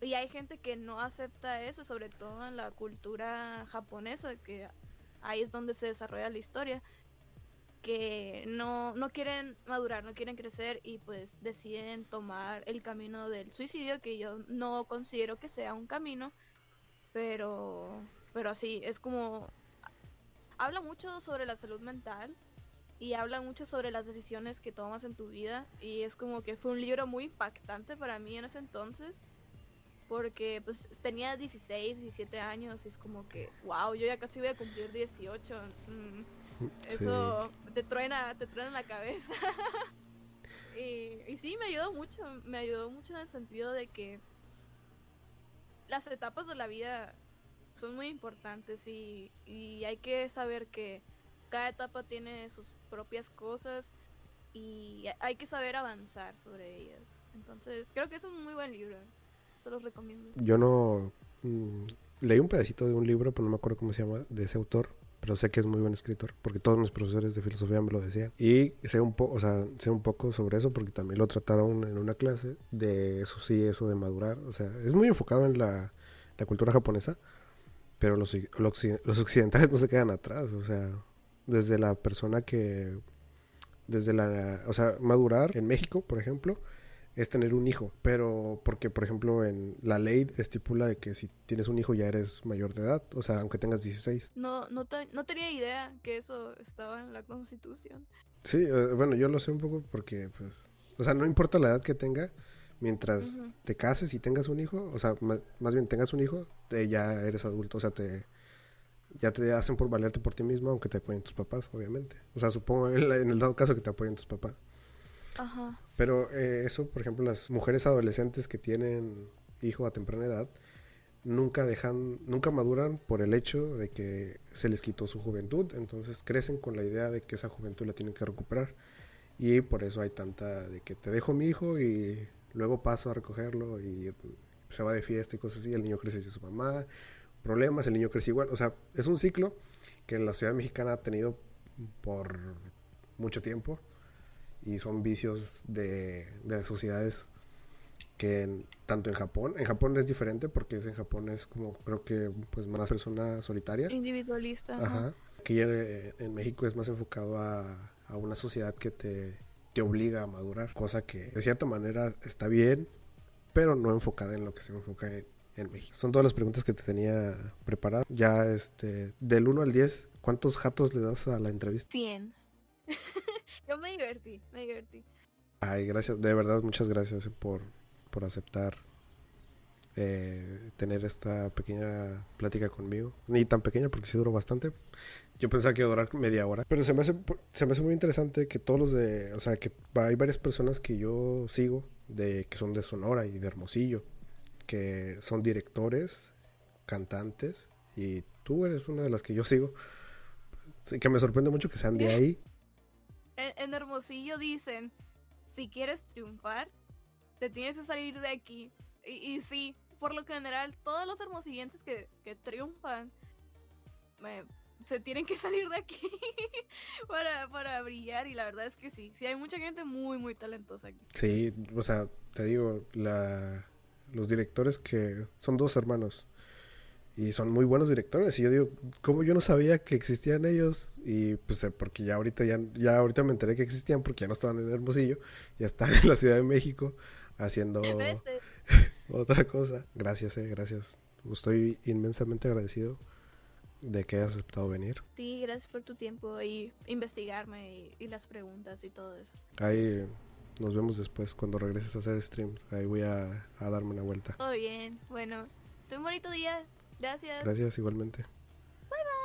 Y hay gente que no acepta eso, sobre todo en la cultura japonesa, que ahí es donde se desarrolla la historia que no, no quieren madurar, no quieren crecer y pues deciden tomar el camino del suicidio, que yo no considero que sea un camino, pero, pero así, es como... Habla mucho sobre la salud mental y habla mucho sobre las decisiones que tomas en tu vida y es como que fue un libro muy impactante para mí en ese entonces porque pues tenía 16, 17 años y es como que, wow, yo ya casi voy a cumplir 18. Eso te truena, te truena la cabeza. y, y sí, me ayudó mucho, me ayudó mucho en el sentido de que las etapas de la vida son muy importantes y, y hay que saber que cada etapa tiene sus propias cosas y hay que saber avanzar sobre ellas. Entonces, creo que es un muy buen libro. Los. Yo no... Mm, leí un pedacito de un libro, pero no me acuerdo cómo se llama, de ese autor pero sé que es muy buen escritor, porque todos mis profesores de filosofía me lo decían. Y sé un, poco o sea, sé un poco sobre eso, porque también lo trataron en una clase de eso sí, eso de madurar. O sea, es muy enfocado en la, cultura japonesa, pero los, los occidentales no se quedan atrás. O sea, desde la persona que, desde la, o sea, madurar en México, por ejemplo, es tener un hijo, pero porque por ejemplo en la ley estipula de que si tienes un hijo ya eres mayor de edad, o sea, aunque tengas 16. No, no, no tenía idea que eso estaba en la constitución. Sí, eh, bueno, yo lo sé un poco porque, pues, o sea, no importa la edad que tenga, mientras te cases y tengas un hijo, o sea, más, bien tengas un hijo, ya eres adulto, o sea, te ya te hacen por valerte por ti mismo, aunque te apoyen tus papás, obviamente. O sea, supongo en, en el dado caso que te apoyen tus papás. Ajá. Pero eh, eso, por ejemplo, las mujeres adolescentes que tienen hijo a temprana edad, nunca dejan, nunca maduran por el hecho de que se les quitó su juventud, entonces crecen con la idea de que esa juventud la tienen que recuperar. Y por eso hay tanta de que te dejo mi hijo y luego paso a recogerlo y se va de fiesta y cosas así, el niño crece sin su mamá, problemas, el niño crece igual, o sea, es un ciclo que la ciudad mexicana ha tenido por mucho tiempo y son vicios de, de sociedades que tanto en Japón, en Japón es diferente porque en Japón es como creo que pues más persona solitaria. Individualista. Ajá. Aquí en, México es más enfocado a, a una sociedad que te, te, obliga a madurar, cosa que de cierta manera está bien, pero no enfocada en lo que se enfoca en, en México. Son todas las preguntas que te tenía preparadas. Ya este, del 1 al 10, ¿cuántos jatos le das a la entrevista? 100. Yo me divertí, me divertí. Ay, gracias, de verdad, muchas gracias por, por aceptar eh, tener esta pequeña plática conmigo. Ni tan pequeña porque sí duró bastante. Yo pensaba que iba a durar media hora. Pero se me hace, se me hace muy interesante que todos los de, o sea, que hay varias personas que yo sigo, de que son de Sonora y de Hermosillo, que son directores, cantantes, y tú eres una de las que yo sigo. que me sorprende mucho que sean de ahí en, Hermosillo dicen, si quieres triunfar, te tienes que salir de aquí. Y, sí, por lo general, todos los hermosillenses que, triunfan se tienen que salir de aquí para, para brillar. Y la verdad es que sí, sí hay mucha gente muy, muy talentosa aquí. Sí, o sea, te digo, la, los directores que son dos hermanos y son muy buenos directores. Y yo digo, ¿cómo yo no sabía que existían ellos? Y pues eh, porque ya ahorita, ya, ya ahorita me enteré que existían porque ya no estaban en Hermosillo, ya están en la Ciudad de México haciendo otra cosa. Gracias, eh, gracias. Estoy inmensamente agradecido de que hayas aceptado venir. Sí, gracias por tu tiempo y investigarme y, las preguntas y todo eso. Ahí nos vemos después cuando regreses a hacer streams. Ahí voy a, a darme una vuelta. Todo bien, bueno, ten un bonito día. Gracias. Gracias igualmente. Bye bye.